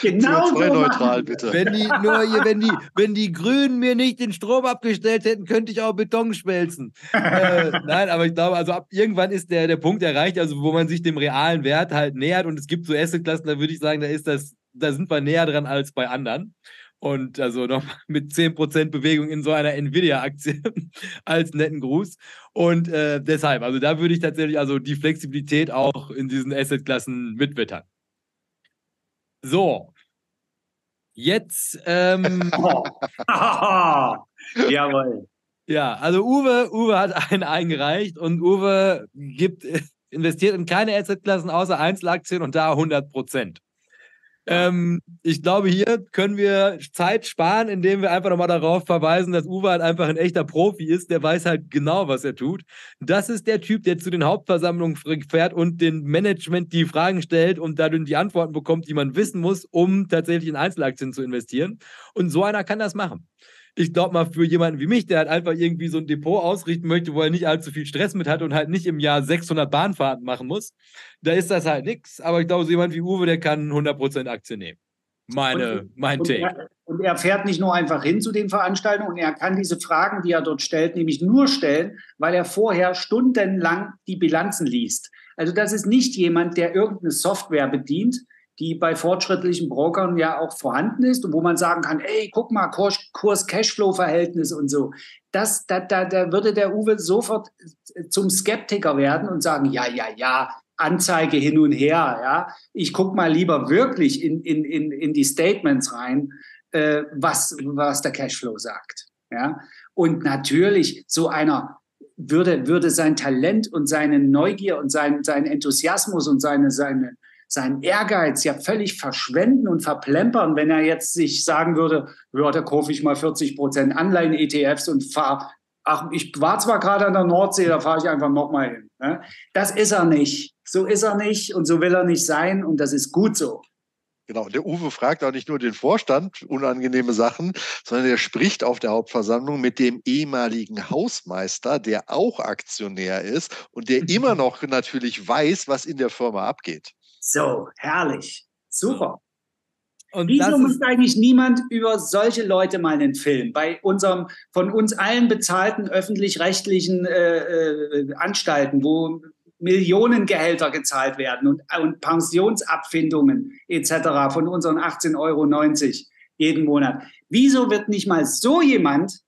Genau so neutral, bitte. Wenn die, nur, wenn, die, wenn die Grünen mir nicht den Strom abgestellt hätten, könnte ich auch Beton schmelzen. [laughs] äh, nein, aber ich glaube, also ab irgendwann ist der, der Punkt erreicht, also wo man sich dem realen Wert halt nähert und es gibt so Assetklassen, da würde ich sagen, da ist das, da sind wir näher dran als bei anderen. Und also noch mit 10% Bewegung in so einer Nvidia-Aktie [laughs] als netten Gruß. Und äh, deshalb, also da würde ich tatsächlich also die Flexibilität auch in diesen Assetklassen mitwittern. So. Jetzt. Ähm, [laughs] Jawohl. Ja, also Uwe, Uwe hat einen eingereicht und Uwe gibt investiert in keine Assetklassen außer Einzelaktien und da 100 Prozent. Ähm, ich glaube, hier können wir Zeit sparen, indem wir einfach nochmal darauf verweisen, dass Uwe halt einfach ein echter Profi ist, der weiß halt genau, was er tut. Das ist der Typ, der zu den Hauptversammlungen fährt und dem Management die Fragen stellt und dadurch die Antworten bekommt, die man wissen muss, um tatsächlich in Einzelaktien zu investieren. Und so einer kann das machen ich glaube mal, für jemanden wie mich, der halt einfach irgendwie so ein Depot ausrichten möchte, wo er nicht allzu viel Stress mit hat und halt nicht im Jahr 600 Bahnfahrten machen muss, da ist das halt nichts. Aber ich glaube, so jemand wie Uwe, der kann 100% Aktien nehmen. Meine, und, mein und Take. Er, und er fährt nicht nur einfach hin zu den Veranstaltungen und er kann diese Fragen, die er dort stellt, nämlich nur stellen, weil er vorher stundenlang die Bilanzen liest. Also das ist nicht jemand, der irgendeine Software bedient, die bei fortschrittlichen Brokern ja auch vorhanden ist und wo man sagen kann, ey, guck mal, Kurs-Cashflow-Verhältnis und so. Das, da, da, da würde der Uwe sofort zum Skeptiker werden und sagen, ja, ja, ja, Anzeige hin und her, ja. Ich guck mal lieber wirklich in, in, in, in die Statements rein, äh, was, was der Cashflow sagt, ja. Und natürlich so einer würde, würde sein Talent und seine Neugier und sein, sein Enthusiasmus und seine, seine, seinen Ehrgeiz ja völlig verschwenden und verplempern, wenn er jetzt sich sagen würde, ja, da kaufe ich mal 40 Prozent Anleihen-ETFs und fahre, ach, ich war zwar gerade an der Nordsee, da fahre ich einfach nochmal hin. Ne? Das ist er nicht. So ist er nicht und so will er nicht sein und das ist gut so. Genau, der Uwe fragt auch nicht nur den Vorstand unangenehme Sachen, sondern er spricht auf der Hauptversammlung mit dem ehemaligen Hausmeister, der auch Aktionär ist und der [laughs] immer noch natürlich weiß, was in der Firma abgeht. So, herrlich. Super. Und Wieso macht eigentlich niemand über solche Leute mal einen Film? Bei unserem von uns allen bezahlten öffentlich-rechtlichen äh, äh, Anstalten, wo Millionengehälter gezahlt werden und, und Pensionsabfindungen etc. von unseren 18,90 Euro jeden Monat. Wieso wird nicht mal so jemand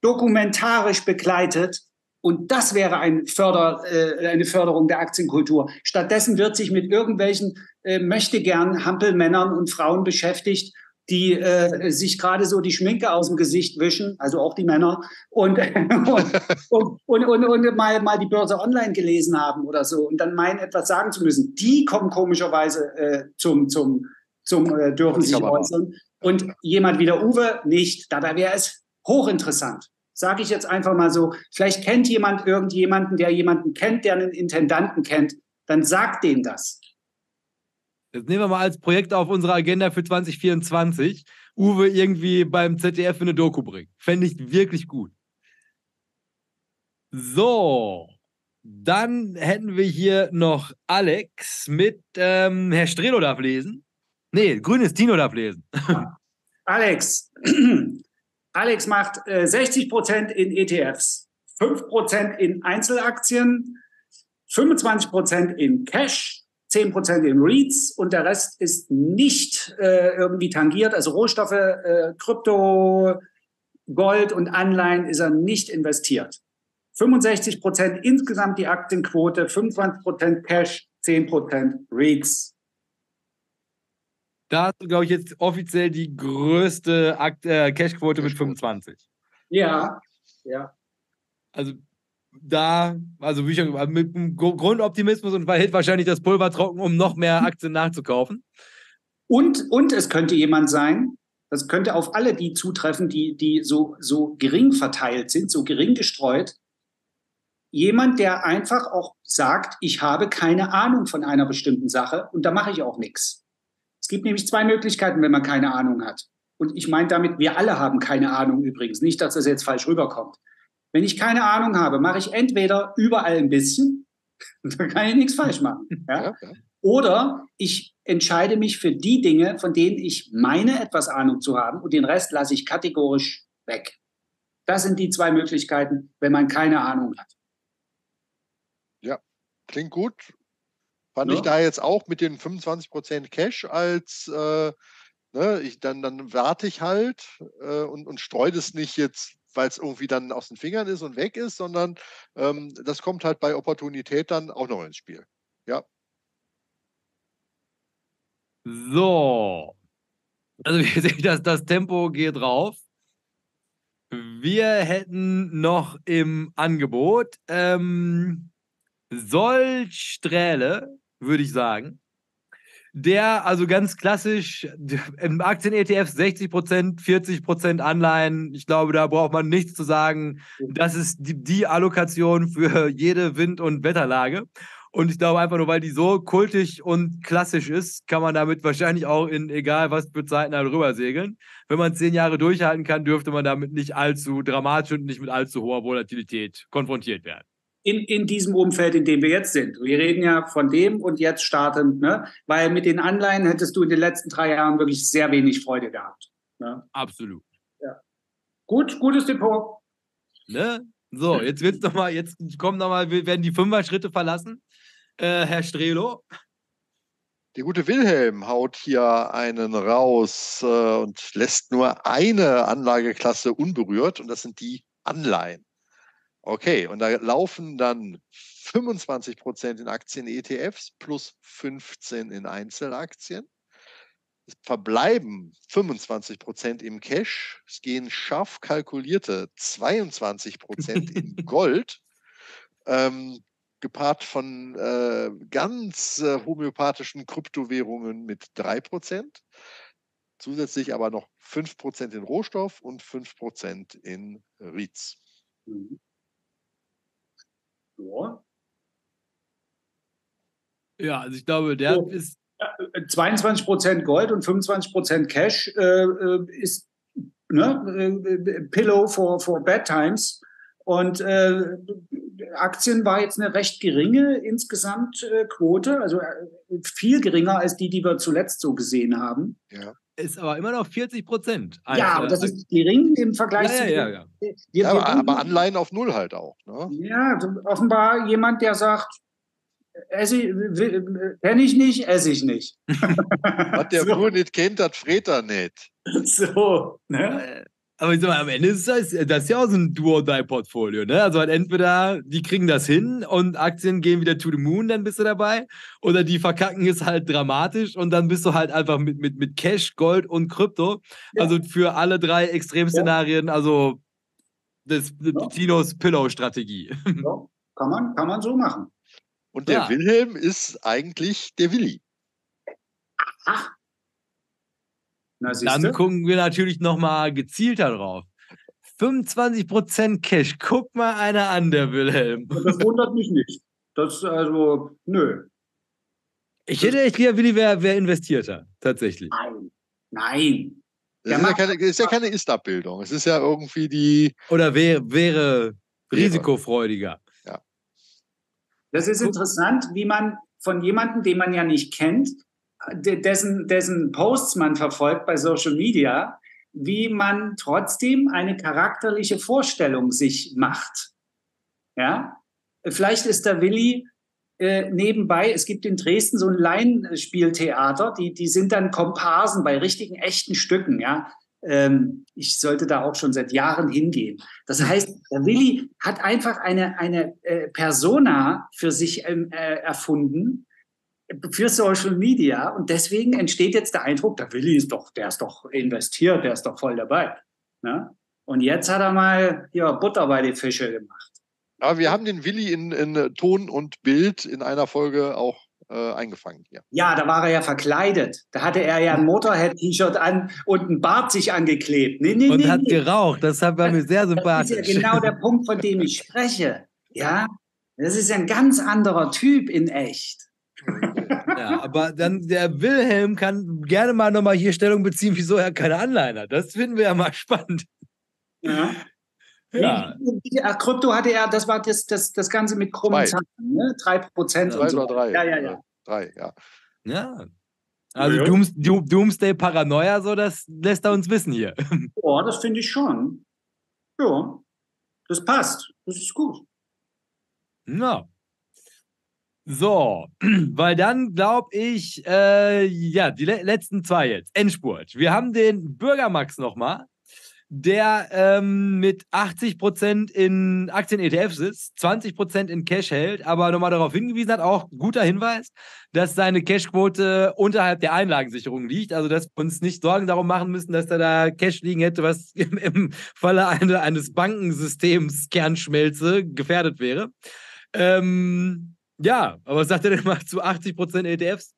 dokumentarisch begleitet? Und das wäre ein Förder, äh, eine Förderung der Aktienkultur. Stattdessen wird sich mit irgendwelchen äh, möchte gern Hampelmännern und Frauen beschäftigt die äh, sich gerade so die Schminke aus dem Gesicht wischen, also auch die Männer, und, [laughs] und, und, und, und, mal, mal die Börse online gelesen haben oder so und dann meinen, etwas sagen zu müssen. Die kommen komischerweise äh, zum, zum, zum äh, dürfen sich äußern. Und jemand wie der Uwe nicht. Dabei wäre es hochinteressant. Sage ich jetzt einfach mal so. Vielleicht kennt jemand irgendjemanden, der jemanden kennt, der einen Intendanten kennt. Dann sagt denen das. Das nehmen wir mal als Projekt auf unsere Agenda für 2024. Uwe irgendwie beim ZDF eine Doku bringen. Fände ich wirklich gut. So, dann hätten wir hier noch Alex mit ähm, Herr Strelo darf lesen. Nee, grünes Tino darf lesen. Alex. Alex macht äh, 60% in ETFs, 5% in Einzelaktien, 25% in Cash, 10% in REITs und der Rest ist nicht äh, irgendwie tangiert. Also Rohstoffe, äh, Krypto, Gold und Anleihen ist er nicht investiert. 65% insgesamt die Aktienquote, 25% Cash, 10% REITs. Da hast du, glaube ich, jetzt offiziell die größte äh, Cashquote mit 25. Ja, ja. Also da, also wie schon mit einem Grundoptimismus und hält wahrscheinlich das Pulver trocken, um noch mehr Aktien nachzukaufen. Und, und es könnte jemand sein, das könnte auf alle die zutreffen, die, die so, so gering verteilt sind, so gering gestreut. Jemand, der einfach auch sagt, ich habe keine Ahnung von einer bestimmten Sache und da mache ich auch nichts. Es gibt nämlich zwei Möglichkeiten, wenn man keine Ahnung hat. Und ich meine damit, wir alle haben keine Ahnung übrigens. Nicht, dass das jetzt falsch rüberkommt. Wenn ich keine Ahnung habe, mache ich entweder überall ein bisschen, [laughs] da kann ich nichts falsch machen. Ja? Oder ich entscheide mich für die Dinge, von denen ich meine, etwas Ahnung zu haben und den Rest lasse ich kategorisch weg. Das sind die zwei Möglichkeiten, wenn man keine Ahnung hat. Ja, klingt gut. Fand ja. ich da jetzt auch mit den 25% Cash als, äh, ne, ich, dann, dann warte ich halt äh, und, und streue das nicht jetzt weil es irgendwie dann aus den Fingern ist und weg ist, sondern ähm, das kommt halt bei Opportunität dann auch noch ins Spiel. Ja. So. Also [laughs] wir sehen, dass das Tempo geht rauf. Wir hätten noch im Angebot ähm, Sollsträhle, würde ich sagen der also ganz klassisch im Aktien-ETF 60%, 40% Anleihen. Ich glaube, da braucht man nichts zu sagen. Das ist die, die Allokation für jede Wind- und Wetterlage. Und ich glaube einfach nur, weil die so kultig und klassisch ist, kann man damit wahrscheinlich auch in egal was für Zeiten darüber segeln. Wenn man zehn Jahre durchhalten kann, dürfte man damit nicht allzu dramatisch und nicht mit allzu hoher Volatilität konfrontiert werden in, in diesem Umfeld, in dem wir jetzt sind. Wir reden ja von dem und jetzt startend, ne? weil mit den Anleihen hättest du in den letzten drei Jahren wirklich sehr wenig Freude gehabt. Ne? Absolut. Ja. Gut, gutes Depot. Ne? So, jetzt wird's noch mal, jetzt kommen noch mal, werden die Fünfer-Schritte verlassen. Äh, Herr Strelo. Die gute Wilhelm haut hier einen raus äh, und lässt nur eine Anlageklasse unberührt und das sind die Anleihen. Okay, und da laufen dann 25 Prozent in Aktien-ETFs plus 15 in Einzelaktien. Es verbleiben 25 Prozent im Cash. Es gehen scharf kalkulierte 22 Prozent in [laughs] Gold. Ähm, gepaart von äh, ganz äh, homöopathischen Kryptowährungen mit 3 Prozent. Zusätzlich aber noch 5 Prozent in Rohstoff und 5 Prozent in REITs. Mhm. Ja. Ja, also ich glaube, der oh. ist 22 Prozent Gold und 25 Prozent Cash äh, äh, ist ne, äh, Pillow for, for Bad Times. Und äh, Aktien war jetzt eine recht geringe insgesamt äh, Quote, also äh, viel geringer als die, die wir zuletzt so gesehen haben. Ja. Ist aber immer noch 40 Prozent. Ja, aber das ist gering im Vergleich ja, zu. Ja, ja, wir, ja aber, aber, Anleihen auf Null halt auch. Ne? Ja, offenbar jemand, der sagt, kenne ich nicht, esse ich nicht. Was der [laughs] so. nicht kennt, hat Freter nicht. So, ne? Aber ich sag mal, am Ende ist das, das ist ja auch so ein Duo-Die-Portfolio, ne? Also halt entweder die kriegen das hin und Aktien gehen wieder to the moon, dann bist du dabei, oder die verkacken es halt dramatisch und dann bist du halt einfach mit, mit, mit Cash, Gold und Krypto. Ja. Also für alle drei Extremszenarien, ja. also das ja. Tinos Pillow-Strategie. [laughs] Ja. Kann, man, kann man so machen. Und der Wilhelm ist eigentlich der Willi. Ach, na, Dann gucken wir natürlich nochmal gezielter drauf. 25% Cash. Guck mal einer an, der Wilhelm. Das wundert mich nicht. Das, also, nö. Ich hätte echt lieber, Willi wäre wär investierter, tatsächlich. Nein. Nein. Das ist ja, keine, ist ja keine Ist-Abbildung. Es ist ja irgendwie die. Oder wär, wäre risikofreudiger. Ja. Das ist interessant, wie man von jemandem, den man ja nicht kennt, dessen, dessen Posts man verfolgt bei Social Media, wie man trotzdem eine charakterliche Vorstellung sich macht. Ja, vielleicht ist der Willi äh, nebenbei, es gibt in Dresden so ein Laienspieltheater, die, die sind dann Komparsen bei richtigen, echten Stücken, ja. Ähm, ich sollte da auch schon seit Jahren hingehen. Das heißt, der Willi hat einfach eine, eine äh, Persona für sich ähm, äh, erfunden, für Social Media und deswegen entsteht jetzt der Eindruck, der Willi ist doch, der ist doch investiert, der ist doch voll dabei. Ne? Und jetzt hat er mal hier Butter bei die Fische gemacht. Aber wir haben den Willi in, in Ton und Bild in einer Folge auch äh, eingefangen hier. Ja, da war er ja verkleidet. Da hatte er ja ein Motorhead-T-Shirt an und ein Bart sich angeklebt. Nee, nee, und nee, hat nee. geraucht. Das war mir sehr sympathisch. Das ist ja genau der Punkt, von dem ich spreche. Ja, das ist ein ganz anderer Typ in echt. Ja, aber dann der Wilhelm kann gerne mal nochmal hier Stellung beziehen, wieso er keine Anleihen hat. Das finden wir ja mal spannend. Ja. Ja. Ach, Krypto hatte er, das war das, das, das Ganze mit krummen Zahlen, ne? 3 Prozent. Zwei so. oder drei. Ja, ja, ja. Drei, ja. Ja. Also ja. Dooms, Doomsday Paranoia, so das lässt er uns wissen hier. [laughs] Ja, das finde ich schon. Ja. Das passt. Das ist gut. Ja. So, [clears throat] weil dann glaube ich, äh, ja, die le letzten zwei jetzt. Endspurt. Wir haben den Bürgermax nochmal, der ähm, mit 80% in Aktien-ETFs sitzt, 20% in Cash hält, aber nochmal darauf hingewiesen hat, auch guter Hinweis, dass seine Cashquote unterhalb der Einlagensicherung liegt. Also, dass wir uns nicht Sorgen darum machen müssen, dass er da Cash liegen hätte, was [laughs] im, im Falle eine, eines Bankensystems Kernschmelze gefährdet wäre. Ähm, ja, aber was sagt er denn mal zu 80% ETFs?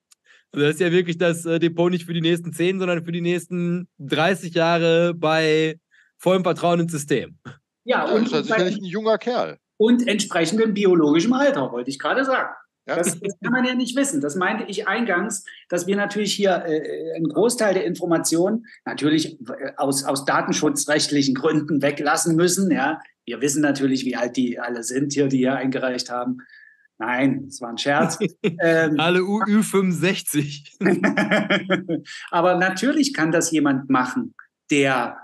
Also das ist ja wirklich das äh, Depot nicht für die nächsten 10, sondern für die nächsten 30 Jahre bei vollem Vertrauen ins System. Ja, und ja, ist sicherlich ein junger Kerl. Und entsprechendem biologischem Alter, wollte ich gerade sagen. Ja. Das, das, kann man ja nicht wissen. Das meinte ich eingangs, dass wir natürlich hier äh, einen Großteil der Informationen natürlich äh, aus, aus datenschutzrechtlichen Gründen weglassen müssen. Ja. Wir wissen natürlich, wie alt die alle sind hier, die hier eingereicht haben. Nein, es war ein Scherz. ähm, [laughs] Alle U65. [laughs] Aber natürlich kann das jemand machen, der,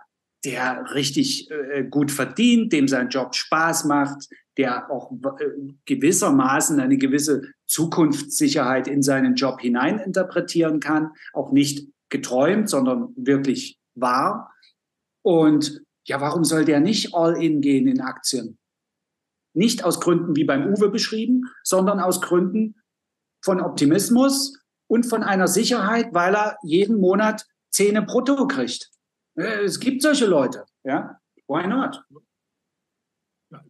der richtig äh, gut verdient, dem sein Job Spaß macht, der auch äh, gewissermaßen eine gewisse Zukunftssicherheit in seinen Job hineininterpretieren kann, auch nicht geträumt, sondern wirklich wahr. Und ja, warum soll der nicht all in gehen in Aktien? Nicht aus Gründen wie beim Uwe beschrieben, sondern aus Gründen von Optimismus und von einer Sicherheit, weil er jeden Monat Zähne brutto kriegt. Äh, es gibt solche Leute, ja. Why not?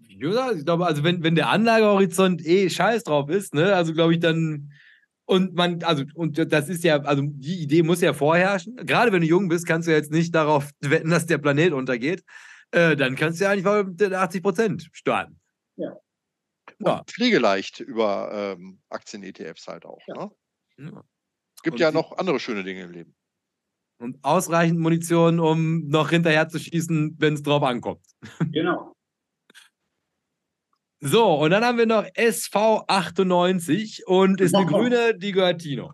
Ich glaube, also wenn, wenn der Anlagehorizont eh scheiß drauf ist, ne, also glaube ich dann, und man, also, und das ist ja, also die Idee muss ja vorherrschen. Gerade wenn du jung bist, kannst du jetzt nicht darauf [laughs] wetten, dass der Planet untergeht. Äh, dann kannst du ja eigentlich mit 80 Prozent starten. Ja. ja. Pflegeleicht über ähm, Aktien-ETFs halt auch. Ja. Ne? Ja. gibt Und ja noch andere schöne Dinge im Leben. Und ausreichend Munition, um noch hinterher zu schießen, wenn es drauf ankommt. Genau. [laughs] So, und dann haben wir noch SV98 und ist eine grüne, die gehört Tino.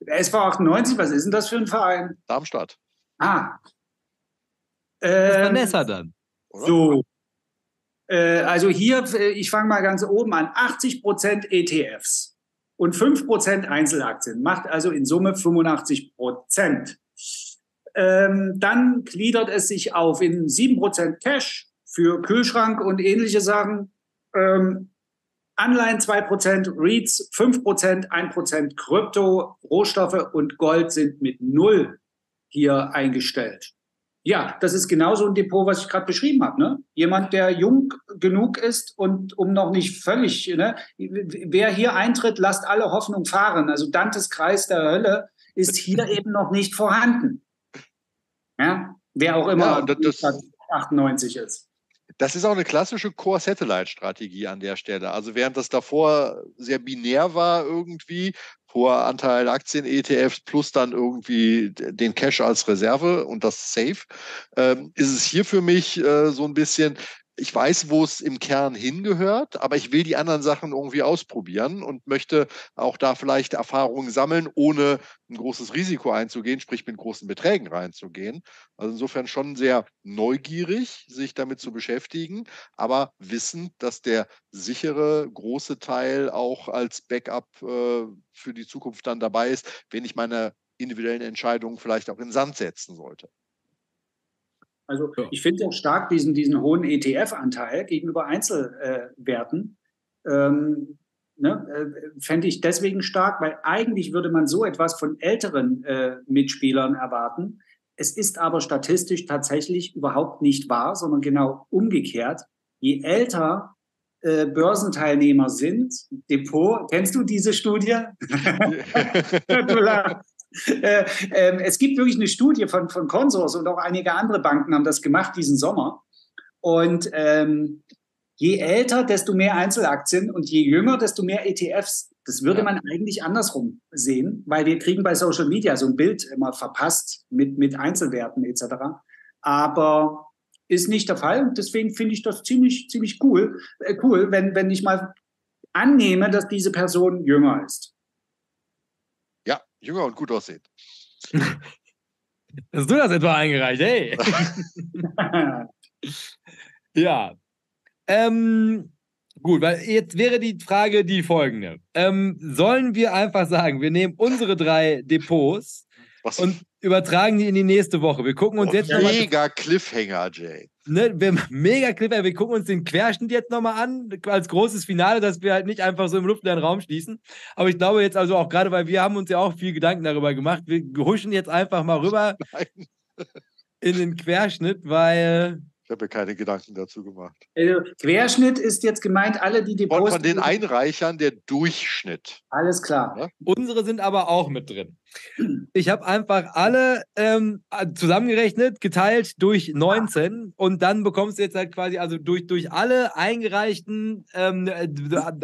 Der SV 98, was ist denn das für ein Verein? Darmstadt, Ah. Das ist Ähm, Vanessa dann. oder? So. Äh, also hier, äh, ich fange mal ganz oben an. 80% ETFs und 5% Einzelaktien. Macht also in Summe 85%. Ähm, dann gliedert es sich auf in 7% Cash für Kühlschrank und ähnliche Sachen. Ähm, Anleihen 2%, REITs 5%, 1% Krypto, Rohstoffe und Gold sind mit null hier eingestellt. Ja, das ist genauso ein Depot, was ich gerade beschrieben habe. Ne? Jemand, der jung genug ist und um noch nicht völlig, ne? wer hier eintritt, lasst alle Hoffnung fahren. Also Dantes Kreis der Hölle ist hier [laughs] eben noch nicht vorhanden. Ja? Wer auch immer Ja, das- das- 98 ist. Das ist auch eine klassische Core-Satellite-Strategie an der Stelle. Also während das davor sehr binär war irgendwie, hoher Anteil Aktien-ETFs plus dann irgendwie den Cash als Reserve und das Safe, ähm, ist es hier für mich äh, so ein bisschen, ich weiß, wo es im Kern hingehört, aber ich will die anderen Sachen irgendwie ausprobieren und möchte auch da vielleicht Erfahrungen sammeln, ohne ein großes Risiko einzugehen, sprich mit großen Beträgen reinzugehen. Also insofern schon sehr neugierig, sich damit zu beschäftigen, aber wissend, dass der sichere große Teil auch als Backup äh, für die Zukunft dann dabei ist, wenn ich meine individuellen Entscheidungen vielleicht auch in Sand setzen sollte. Also Ja. ich finde auch stark diesen, diesen hohen ETF-Anteil gegenüber Einzelwerten. Ähm, ne, äh, Fände ich deswegen stark, weil eigentlich würde man so etwas von älteren äh, Mitspielern erwarten. Es ist aber statistisch tatsächlich überhaupt nicht wahr, sondern genau umgekehrt. Je älter äh, Börsenteilnehmer sind, Depot, kennst du diese Studie? [laughs] Du Äh, ähm, es gibt wirklich eine Studie von, von Consors und auch einige andere Banken haben das gemacht diesen Sommer. Und ähm, je älter, desto mehr Einzelaktien und je jünger, desto mehr ETFs. Das würde man eigentlich andersrum sehen, weil wir kriegen bei Social Media so ein Bild immer verpasst mit, mit Einzelwerten etc. Aber ist nicht der Fall und deswegen finde ich das ziemlich, ziemlich cool, äh, cool wenn, wenn ich mal annehme, dass diese Person jünger ist. Jünger und gut aussehend. [laughs] Hast du das etwa eingereicht? Hey! [laughs] Ja. Ähm, gut, weil jetzt wäre die Frage die folgende. Ähm, sollen wir einfach sagen, wir nehmen unsere drei Depots Was und übertragen die in die nächste Woche? Wir gucken uns oh, jetzt nochmal. mega Cliffhanger, Jay. Ne, wir, mega Clipper, wir gucken uns den Querschnitt jetzt nochmal an, als großes Finale, dass wir halt nicht einfach so im luftleeren Raum schließen. Aber ich glaube jetzt also auch gerade, weil wir haben uns ja auch viel Gedanken darüber gemacht, wir huschen jetzt einfach mal rüber [laughs] Nein, in den Querschnitt, weil ich habe mir keine Gedanken dazu gemacht. Also, Querschnitt ist jetzt gemeint, alle, die Von, Depots. von den Einreichern der Durchschnitt. Alles klar. Ja. Unsere sind aber auch mit drin. Ich habe einfach alle ähm, zusammengerechnet, geteilt durch 19 und dann bekommst du jetzt halt quasi, also durch, durch alle eingereichten ähm, äh,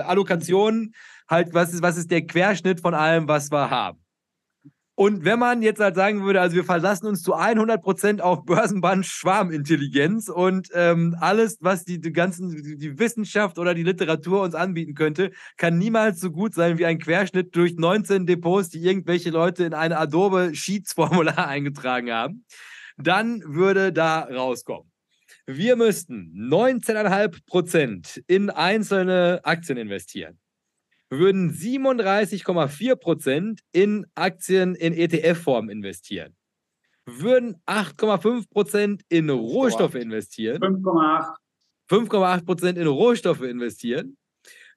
Allokationen, halt, was ist, was ist der Querschnitt von allem, was wir haben. Und wenn man jetzt halt sagen würde, also wir verlassen uns zu 100% auf Börsenband Schwarmintelligenz und ähm, alles, was die, die ganzen, die- Wissenschaft oder die Literatur uns anbieten könnte, kann niemals so gut sein wie ein Querschnitt durch 19 Depots, die irgendwelche Leute in eine Adobe Sheets Formular [laughs] eingetragen haben, dann würde da rauskommen. Wir müssten 19,5% in einzelne Aktien investieren. Würden 37,4% in Aktien in ETF-Form investieren. Würden 8,5% in Rohstoffe investieren. 5,8. 5,8% in Rohstoffe investieren,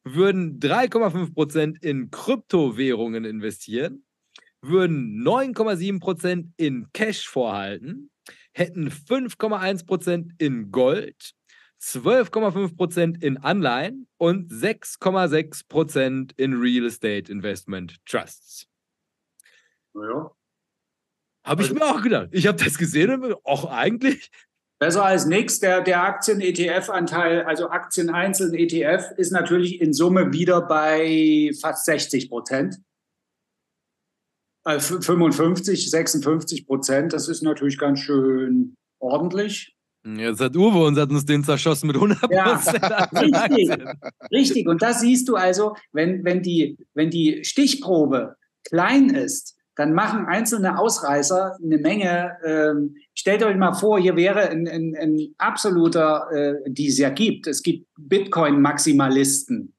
würden 3,5% in Kryptowährungen investieren, würden 9,7% in Cash vorhalten, hätten 5,1% in Gold, 12,5% in Anleihen und 6,6% in Real Estate Investment Trusts. Ja. Habe ich Also- mir auch gedacht. Ich habe das gesehen und mir, auch eigentlich. Besser als nichts. Der, der Aktien-ETF-Anteil, also Aktien einzeln ETF, ist natürlich in Summe wieder bei fast 60 Prozent. 55, 56 Prozent, das ist natürlich ganz schön ordentlich. Jetzt hat Uwe uns, hat uns den zerschossen mit 100 Prozent. [laughs] Ja, richtig, richtig. Und das siehst du also, wenn, wenn, die, wenn die Stichprobe klein ist, dann machen einzelne Ausreißer eine Menge. Ähm, stellt euch mal vor, hier wäre ein, ein, ein absoluter, äh, die es ja gibt. Es gibt Bitcoin-Maximalisten.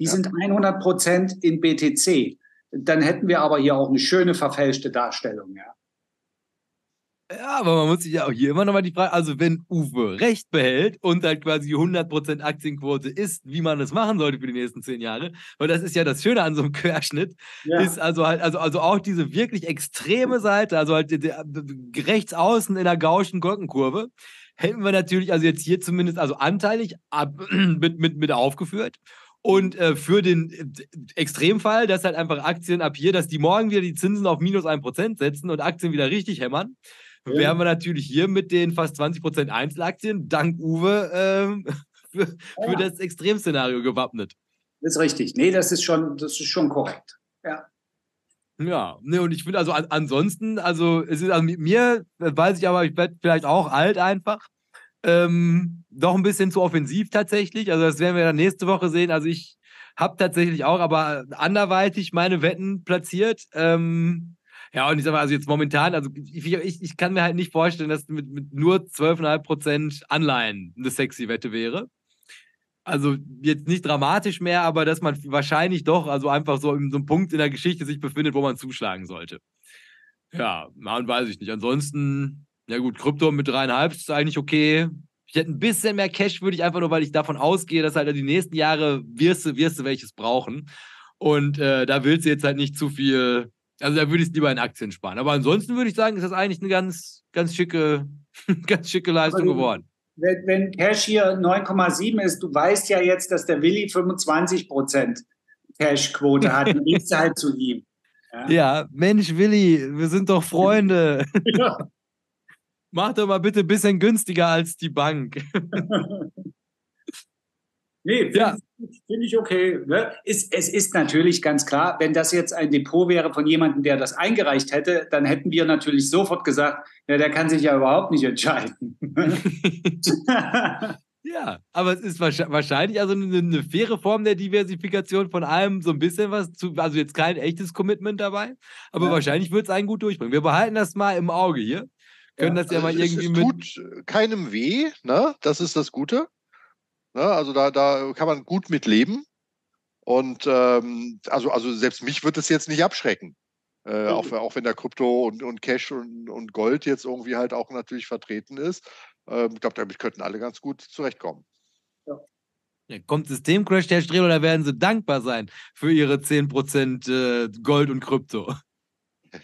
Die ja. sind 100 Prozent in BTC. Dann hätten wir aber hier auch eine schöne verfälschte Darstellung. Ja. Ja, aber man muss sich ja auch hier immer nochmal die Frage, also wenn Uwe recht behält und halt quasi 100% Aktienquote ist, wie man das machen sollte für die nächsten zehn Jahre, weil das ist ja das Schöne an so einem Querschnitt, ja. ist also halt, also, also auch diese wirklich extreme Seite, also halt rechts außen in der gauschen Gurkenkurve, hätten wir natürlich, also jetzt hier zumindest, also anteilig ab, [clears throat] mit, mit, mit aufgeführt. Und äh, für den äh, Extremfall, dass halt einfach Aktien ab hier, dass die morgen wieder die Zinsen auf minus 1% setzen und Aktien wieder richtig hämmern, ja. wären wir natürlich hier mit den fast 20% Einzelaktien dank Uwe ähm, [laughs] für, für ja. das Extremszenario gewappnet. Das ist richtig. Nee, das ist schon, das ist schon korrekt. Ja. Ja, ne, und ich finde also an, ansonsten, also es ist also mit mir, weiß ich aber, ich werde vielleicht auch alt einfach. Ähm, doch ein bisschen zu offensiv tatsächlich. Also das werden wir dann nächste Woche sehen. Also ich habe tatsächlich auch, aber anderweitig meine Wetten platziert. Ähm, ja, und ich sage mal, also jetzt momentan, also ich, ich, ich kann mir halt nicht vorstellen, dass mit, mit nur 12,5% Anleihen eine sexy Wette wäre. Also jetzt nicht dramatisch mehr, aber dass man wahrscheinlich doch, also einfach so in so einem Punkt in der Geschichte sich befindet, wo man zuschlagen sollte. Ja, man weiß ich nicht. Ansonsten, ja gut, Krypto mit dreieinhalb ist eigentlich okay. Ich hätte ein bisschen mehr Cash, würde ich einfach nur, weil ich davon ausgehe, dass halt die nächsten Jahre wirst du, wirst du welches brauchen. Und äh, da willst du jetzt halt nicht zu viel also da würde ich es lieber in Aktien sparen. Aber ansonsten würde ich sagen, ist das eigentlich eine ganz, ganz schicke, [laughs] ganz schicke Leistung geworden. Wenn, wenn Cash hier 9,7 ist, du weißt ja jetzt, dass der Willi 25% Cash-Quote hat. Dann gehst du [laughs] halt zu ihm. Ja. ja, Mensch, Willi, wir sind doch Freunde. [laughs] ja. Mach doch mal bitte ein bisschen günstiger als die Bank. Nee, finde ja. find ich okay. Ne? Ist, es ist natürlich ganz klar, wenn das jetzt ein Depot wäre von jemandem, der das eingereicht hätte, dann hätten wir natürlich sofort gesagt, ja, der kann sich ja überhaupt nicht entscheiden. [laughs] ja, aber es ist wahrscheinlich also eine, eine, faire Form der Diversifikation von allem so ein bisschen was zu, also jetzt kein echtes Commitment dabei, aber ja. wahrscheinlich wird es einen gut durchbringen. Wir behalten das mal im Auge hier. Können ja, das ja mal irgendwie es, es mit. tut keinem weh, ne? Das ist das Gute. Ne? Also da, da kann man gut mit leben. Und ähm, also, also selbst mich wird es jetzt nicht abschrecken. Äh, auch, auch wenn der Krypto und, und Cash und, und Gold jetzt irgendwie halt auch natürlich vertreten ist. Ähm, ich glaube, damit könnten alle ganz gut zurechtkommen. Ja. Kommt Systemcrash der Strehl oder werden sie dankbar sein für ihre 10% äh, Gold und Krypto?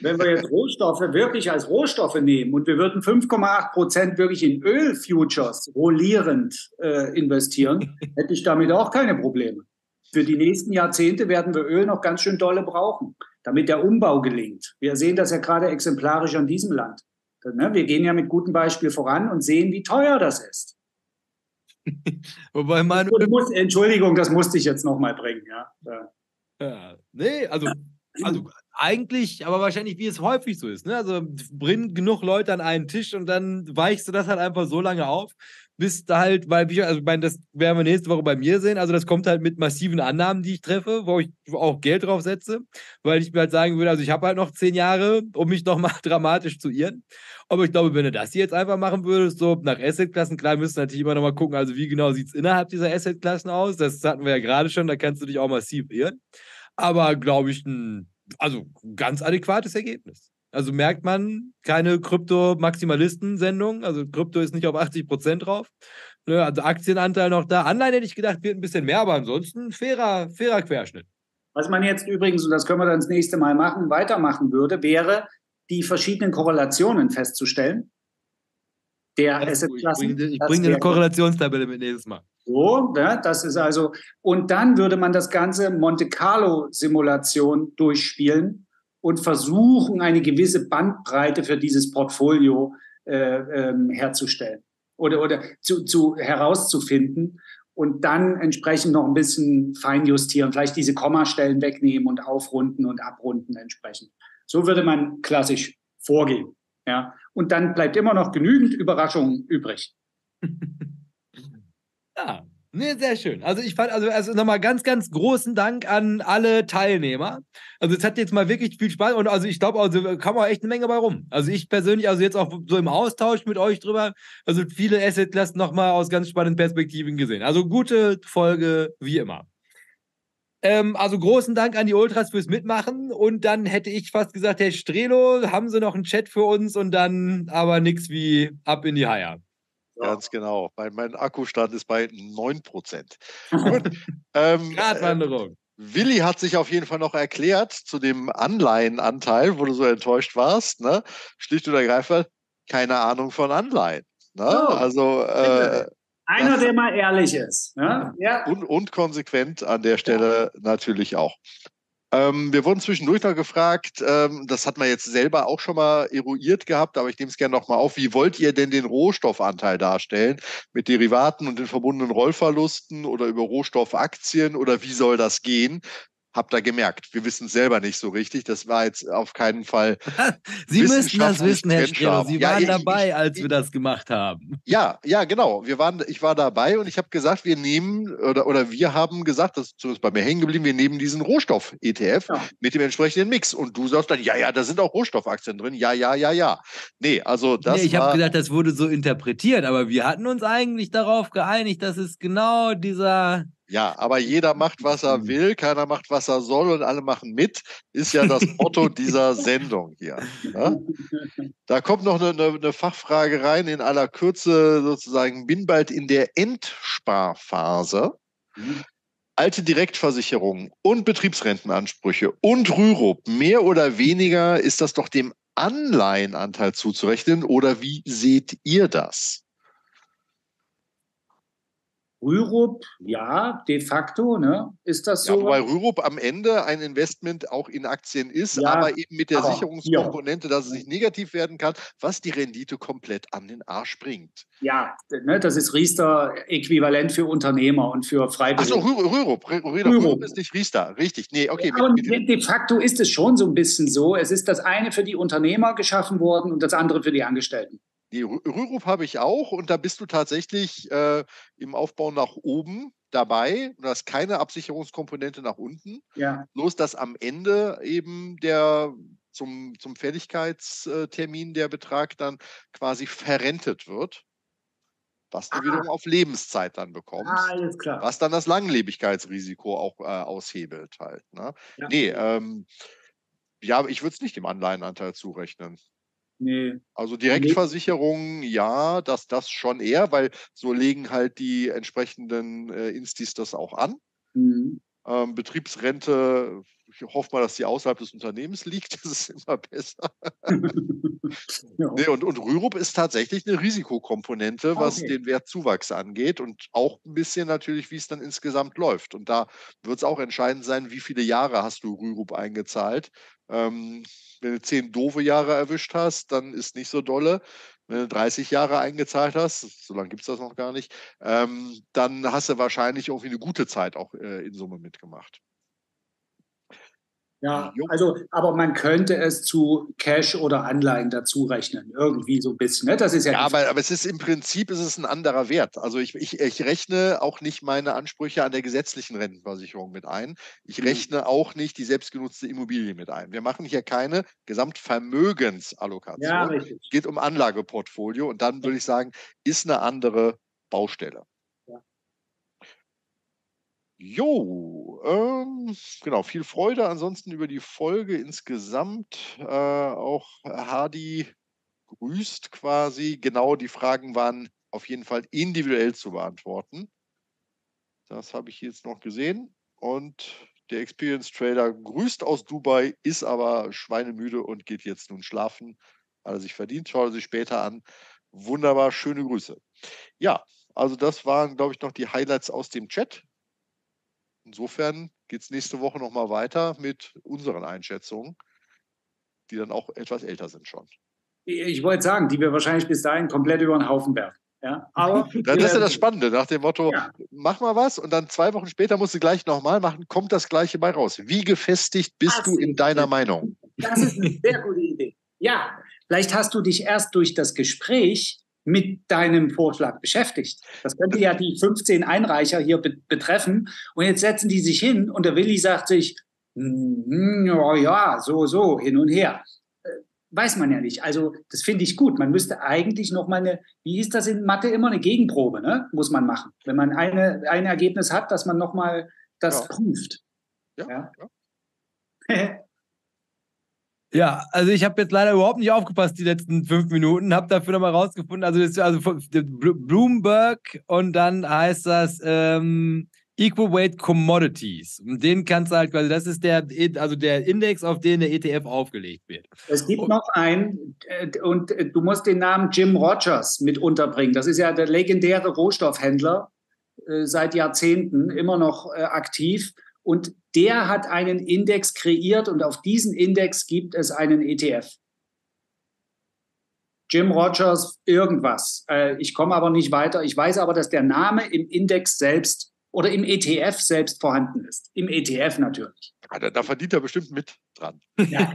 Wenn wir jetzt Rohstoffe wirklich als Rohstoffe nehmen und wir würden 5,8 Prozent wirklich in Ölfutures rollierend äh, investieren, [laughs] hätte ich damit auch keine Probleme. Für die nächsten Jahrzehnte werden wir Öl noch ganz schön dolle brauchen, damit der Umbau gelingt. Wir sehen das ja gerade exemplarisch an diesem Land. Ne, wir gehen ja mit gutem Beispiel voran und sehen, wie teuer das ist. [laughs] Wobei man. Entschuldigung, das musste ich jetzt nochmal bringen, ja. ja. Ja, nee, also, also eigentlich, aber wahrscheinlich wie es häufig so ist. Ne? Also bring genug Leute an einen Tisch und dann weichst du das halt einfach so lange auf, bis da halt, weil ich, also ich meine, das werden wir nächste Woche bei mir sehen. Also das kommt halt mit massiven Annahmen, die ich treffe, wo ich auch Geld drauf setze, weil ich mir halt sagen würde, also ich habe halt noch zehn Jahre, um mich noch mal [laughs] dramatisch zu irren. Aber ich glaube, wenn du das jetzt einfach machen würdest, so nach Assetklassen, klar, müsst du natürlich immer noch mal gucken, also wie genau sieht es innerhalb dieser Assetklassen aus. Das hatten wir ja gerade schon, da kannst du dich auch massiv irren. Aber glaube ich, ein also ganz adäquates Ergebnis. Also merkt man keine Krypto-Maximalisten-Sendung. Also Krypto ist nicht auf 80 Prozent drauf. Ne, also Aktienanteil noch da. Anleihen hätte ich gedacht, wird ein bisschen mehr, aber ansonsten fairer, fairer Querschnitt. Was man jetzt übrigens, und das können wir dann das nächste Mal machen, weitermachen würde, wäre, die verschiedenen Korrelationen festzustellen. Der Assetklassen. Ich bringe bring eine Korrelationstabelle mit nächstes Mal. So, ja, das ist also, und dann würde man das ganze Monte Carlo-Simulation durchspielen und versuchen, eine gewisse Bandbreite für dieses Portfolio äh, ähm, herzustellen oder, oder zu, zu, herauszufinden und dann entsprechend noch ein bisschen feinjustieren, vielleicht diese Kommastellen wegnehmen und aufrunden und abrunden entsprechend. So würde man klassisch vorgehen. Ja? Und dann bleibt immer noch genügend Überraschungen übrig. [laughs] ja, Nee, sehr schön. Also ich fand, also, also nochmal ganz, ganz großen Dank an alle Teilnehmer. Also es hat jetzt mal wirklich viel Spaß und also ich glaube, also kam auch echt eine Menge bei rum. Also ich persönlich, also jetzt auch so im Austausch mit euch drüber, also viele Asset-Klassen nochmal aus ganz spannenden Perspektiven gesehen. Also gute Folge, wie immer. Ähm, also großen Dank an die Ultras fürs Mitmachen und dann hätte ich fast gesagt, Herr Strelo, haben Sie noch einen Chat für uns und dann aber nichts wie ab in die Haier. Ganz genau. Mein, mein Akkustand ist bei 9%. [laughs] ähm, Gratwanderung. Willi hat sich auf jeden Fall noch erklärt zu dem Anleihenanteil, wo du so enttäuscht warst. Ne? Schlicht und ergreifend, keine Ahnung von Anleihen. Ne? Oh, also äh, einer, der mal ehrlich ist. Ne? Ja. Und, und konsequent an der Stelle ja. natürlich auch. Ähm, wir wurden zwischendurch noch gefragt, ähm, das hat man jetzt selber auch schon mal eruiert gehabt, aber ich nehme es gerne nochmal auf. Wie wollt ihr denn den Rohstoffanteil darstellen? Mit Derivaten und den verbundenen Rollverlusten oder über Rohstoffaktien oder wie soll das gehen? Habt ihr gemerkt. Wir wissen es selber nicht so richtig. Das war jetzt auf keinen Fall. [laughs] Sie müssten das wissen, Herr Streller. Sie waren ja, dabei, ich, als wir das gemacht haben. Ja, ja, genau. Wir waren, ich war dabei und ich habe gesagt, wir nehmen oder, oder wir haben gesagt, das ist bei mir hängen geblieben, wir nehmen diesen Rohstoff-ETF ja. mit dem entsprechenden Mix. Und du sagst dann, ja, ja, da sind auch Rohstoffaktien drin. Ja, ja, ja, ja. Nee, also das. Nee, ich habe gedacht, das wurde so interpretiert, aber wir hatten uns eigentlich darauf geeinigt, dass es genau dieser ja, aber jeder macht, was er will, keiner macht, was er soll und alle machen mit, ist ja das Motto dieser [laughs] Sendung hier. Ja? Ne? Da kommt noch eine, eine, Fachfrage rein in aller Kürze sozusagen, bin bald in der Endsparphase. Alte Direktversicherungen und Betriebsrentenansprüche und Rürup, mehr oder weniger ist das doch dem Anleihenanteil zuzurechnen oder wie seht ihr das? Rürup, ja, de facto, ne? Ist das so? Ja, wobei Rürup am Ende ein Investment auch in Aktien ist, ja, aber eben mit der Sicherungskomponente, dass es nicht negativ werden kann, was die Rendite komplett an den Arsch bringt. Ja, ne, das ist Riester-Äquivalent für Unternehmer und für Freiberufler. Achso, Rürup. Rürup. Rürup ist nicht Riester, richtig. Nee, okay. Ja, und de facto ist es schon so ein bisschen so. Es ist das eine für die Unternehmer geschaffen worden und das andere für die Angestellten. Die Rürup habe ich auch und da bist du tatsächlich äh, im Aufbau nach oben dabei. Du hast keine Absicherungskomponente nach unten. Ja. Bloß, dass am Ende eben der zum, zum Fälligkeitstermin der Betrag dann quasi verrentet wird. Was du Aha. wiederum auf Lebenszeit dann bekommst. Ah, alles klar. Was dann das Langlebigkeitsrisiko auch äh, aushebelt halt. Ne? Ja. Nee, ähm, ja, ich würde es nicht dem Anleihenanteil zurechnen. Nee. Also Direktversicherung, ja, das, das schon eher, weil so legen halt die entsprechenden äh, Instis das auch an. Mhm. Ähm, Betriebsrente, ich hoffe mal, dass die außerhalb des Unternehmens liegt, [laughs] das ist immer besser. [laughs] ja. nee, und, und Rürup ist tatsächlich eine Risikokomponente, was okay. den Wertzuwachs angeht und auch ein bisschen natürlich, wie es dann insgesamt läuft. Und da wird es auch entscheidend sein, wie viele Jahre hast du Rürup eingezahlt. Ähm, wenn du zehn doofe Jahre erwischt hast, dann ist nicht so dolle. Wenn du 30 Jahre eingezahlt hast, so lange gibt es das noch gar nicht, ähm, dann hast du wahrscheinlich irgendwie eine gute Zeit auch äh, in Summe mitgemacht. Ja, also, aber man könnte es zu Cash oder Anleihen dazu rechnen, irgendwie so ein bisschen. Ne? Das ist ja, ja aber, aber es ist im Prinzip ist es ein anderer Wert. Also ich, ich, ich rechne auch nicht meine Ansprüche an der gesetzlichen Rentenversicherung mit ein. Ich mhm. rechne auch nicht die selbstgenutzte Immobilie mit ein. Wir machen hier keine Gesamtvermögensallokation. Ja, richtig. Es geht um Anlageportfolio und dann würde ich sagen, ist eine andere Baustelle. Jo, ähm, genau, viel Freude ansonsten über die Folge insgesamt. Äh, auch Hardy grüßt quasi. Genau, die Fragen waren auf jeden Fall individuell zu beantworten. Das habe ich jetzt noch gesehen. Und der Experience Trader grüßt aus Dubai, ist aber schweinemüde und geht jetzt nun schlafen. Hat er sich verdient, schaut er sich später an. Wunderbar, schöne Grüße. Ja, also das waren, glaube ich, noch die Highlights aus dem Chat. Insofern geht es nächste Woche nochmal weiter mit unseren Einschätzungen, die dann auch etwas älter sind schon. Ich wollte sagen, die wir wahrscheinlich bis dahin komplett über den Haufen werfen. Ja, aber [laughs] das ist ja das Spannende, nach dem Motto, ja. mach mal was und dann zwei Wochen später musst du gleich nochmal machen, kommt das Gleiche bei raus. Wie gefestigt bist Ach, du in deiner Meinung? Das ist eine sehr gute Idee. Ja, vielleicht hast du dich erst durch das Gespräch mit deinem Vorschlag beschäftigt. Das könnte ja die 15 Einreicher hier be betreffen. Und jetzt setzen die sich hin und der Willi sagt sich, mm, ja, ja, so, so, hin und her. Äh, weiß man ja nicht. Also, das finde ich gut. Man müsste eigentlich noch mal eine, wie hieß das in Mathe immer, eine Gegenprobe, ne? Muss man machen. Wenn man eine, ein Ergebnis hat, dass man noch mal das Ja. prüft. Ja, Ja. ja. [laughs] Ja, also ich habe jetzt leider überhaupt nicht aufgepasst die letzten fünf Minuten, habe dafür nochmal rausgefunden, also, das, ist also Bloomberg und dann heißt das ähm, Equal Weight Commodities. Und den kannst du halt quasi, das ist der, also der Index, auf den der ETF aufgelegt wird. Es gibt Und- noch einen, äh, und äh, du musst den Namen Jim Rogers mit unterbringen. Das ist ja der legendäre Rohstoffhändler, äh, seit Jahrzehnten immer noch aktiv. Und der hat einen Index kreiert und auf diesen Index gibt es einen ETF. Jim Rogers, irgendwas. Äh, ich komme aber nicht weiter. Ich weiß aber, dass der Name im Index selbst oder im ETF selbst vorhanden ist. Im ETF natürlich. Da, da verdient er bestimmt mit dran. Ja.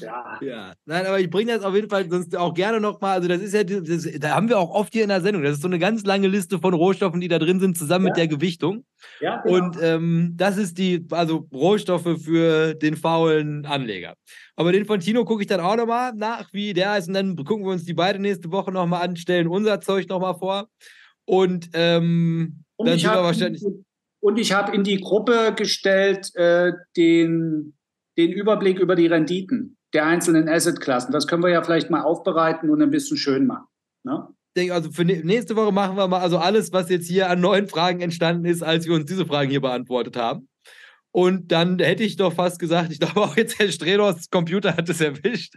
Ja. Ja, nein, aber ich bringe das auf jeden Fall sonst auch gerne nochmal. Also, das ist ja, das, da haben wir auch oft hier in der Sendung. Das ist so eine ganz lange Liste von Rohstoffen, die da drin sind, zusammen mit Ja. der Gewichtung. ja genau. Und ähm, das ist die, also Rohstoffe für den faulen Anleger. Aber den von Tino gucke ich dann auch nochmal nach, wie der ist. Und dann gucken wir uns die beide nächste Woche nochmal an, stellen unser Zeug nochmal vor. Und ähm, Und dann sind wir wahrscheinlich. und ich habe in die Gruppe gestellt äh, den, den Überblick über die Renditen der einzelnen Assetklassen. Das können wir ja vielleicht mal aufbereiten und ein bisschen schön machen. Ne? denke, also für nä- nächste Woche machen wir mal also alles, was jetzt hier an neuen Fragen entstanden ist, als wir uns diese Fragen hier beantwortet haben. Und dann hätte ich doch fast gesagt, ich glaube auch jetzt Herr Strelos Computer hat es erwischt.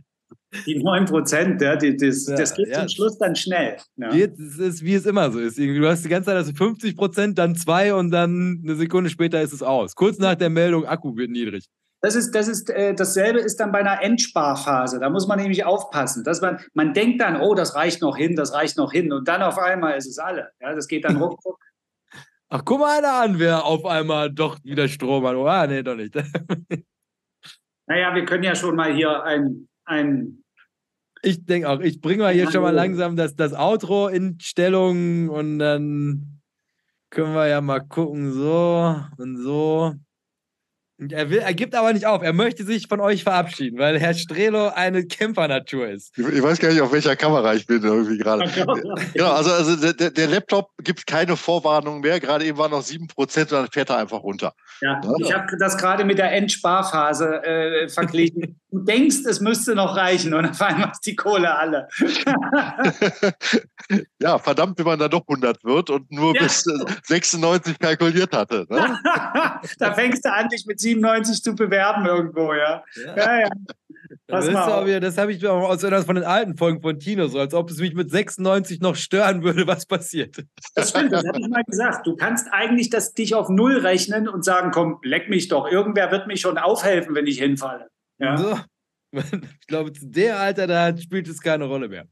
Die 9 Prozent, ja, die, das, Ja, das geht ja. zum Schluss dann schnell. Ja. Jetzt ist es, wie es immer so ist. Irgendwie, Du hast die ganze Zeit also 50 Prozent, dann zwei und dann eine Sekunde später ist es aus. Kurz nach der Meldung, Akku wird niedrig. Das ist, das ist, äh, dasselbe ist dann bei einer Endsparphase. Da muss man nämlich aufpassen, dass man, man denkt dann, oh, das reicht noch hin, das reicht noch hin, und dann auf einmal ist es alle. Ja, das geht dann ruckzuck. [laughs] Ach, guck mal einer an, wer auf einmal doch wieder Strom hat. Oh, ah, nee, doch nicht. [laughs] naja, wir können ja schon mal hier ein, ein Ich denke auch, ich bringe mal hier schon mal langsam das, das Outro in Stellung und dann können wir ja mal gucken, so und so. Er, will, er gibt aber nicht auf, er möchte sich von euch verabschieden, weil Herr Strelo eine Kämpfernatur ist. Ich, ich weiß gar nicht, auf welcher Kamera ich bin irgendwie gerade. [laughs] Genau, also, also der- der, der Laptop gibt keine Vorwarnung mehr. Gerade eben waren noch 7% und dann fährt er einfach runter. Ja, Ja. ich habe das gerade mit der Endsparphase äh, verglichen. [laughs] Du denkst, es müsste noch reichen und auf einmal ist die Kohle alle. [laughs] ja, verdammt, wenn man dann doch 100 wird und nur Ja. bis äh, 96 kalkuliert hatte. Ne? da fängst du an, dich mit 97 zu bewerben irgendwo, ja. Ja, ja. [laughs] Das, Pass mal auf. wieder, das habe ich mir auch aus einer von den alten Folgen von Tino, so als ob es mich mit 96 noch stören würde, was passiert. Das stimmt, das habe ich mal gesagt. Du kannst eigentlich das, dich auf Null rechnen und sagen, komm, leck mich doch. Irgendwer wird mich schon aufhelfen, wenn ich hinfalle. Ja. So. [laughs] Ich glaube, zu der Alter, da spielt es keine Rolle mehr.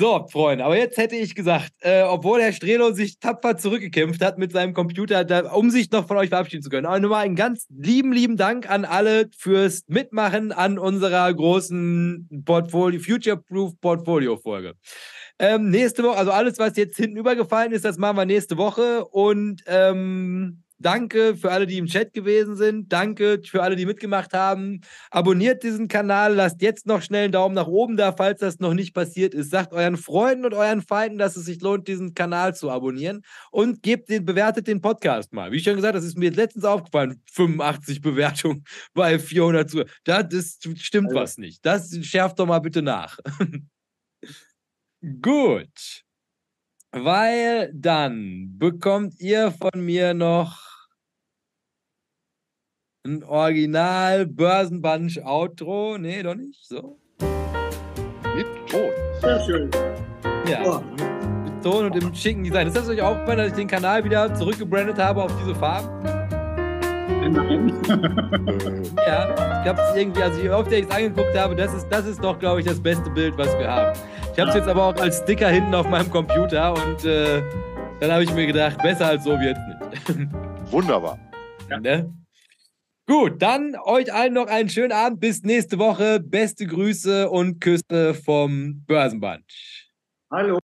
So, Freunde, aber jetzt hätte ich gesagt, äh, obwohl Herr Strelo sich tapfer zurückgekämpft hat mit seinem Computer, da, um sich noch von euch verabschieden zu können. Aber nochmal einen ganz lieben, lieben Dank an alle fürs Mitmachen an unserer großen Portfolio, Future-Proof Portfolio-Folge. Ähm, nächste Woche, also alles, was jetzt hinten übergefallen ist, das machen wir nächste Woche. Und ähm, danke für alle, die im Chat gewesen sind. Danke für alle, die mitgemacht haben. Abonniert diesen Kanal, lasst jetzt noch schnell einen Daumen nach oben da, falls das noch nicht passiert ist. Sagt euren Freunden und euren Feinden, dass es sich lohnt, diesen Kanal zu abonnieren. Und gebt den, bewertet den Podcast mal. Wie schon gesagt, das ist mir letztens aufgefallen. 85 Bewertungen [laughs] bei 400 zu. Da das stimmt Also. was nicht. Das schärft doch mal bitte nach. [laughs] Gut. Weil dann bekommt ihr von mir noch ein Original Börsenbunch Outro. Nee, doch nicht. So. Mit Ton. Sehr schön. Ja. Oh. Mit Ton und im schicken Design. Ist das euch aufgefallen, dass ich den Kanal wieder zurückgebrandet habe auf diese Farben? Nein. [laughs] Ja. Ich habe es irgendwie, also je öfter ich es angeguckt habe, das ist, das ist doch, glaube ich, das beste Bild, was wir haben. Ich habe es jetzt aber auch als Sticker hinten auf meinem Computer und äh, dann habe ich mir gedacht, besser als so wird es nicht. [laughs] wunderbar. Ja. Ne? Gut, dann euch allen noch einen schönen Abend. Bis nächste Woche. Beste Grüße und Küsse vom Börsenband. Hallo.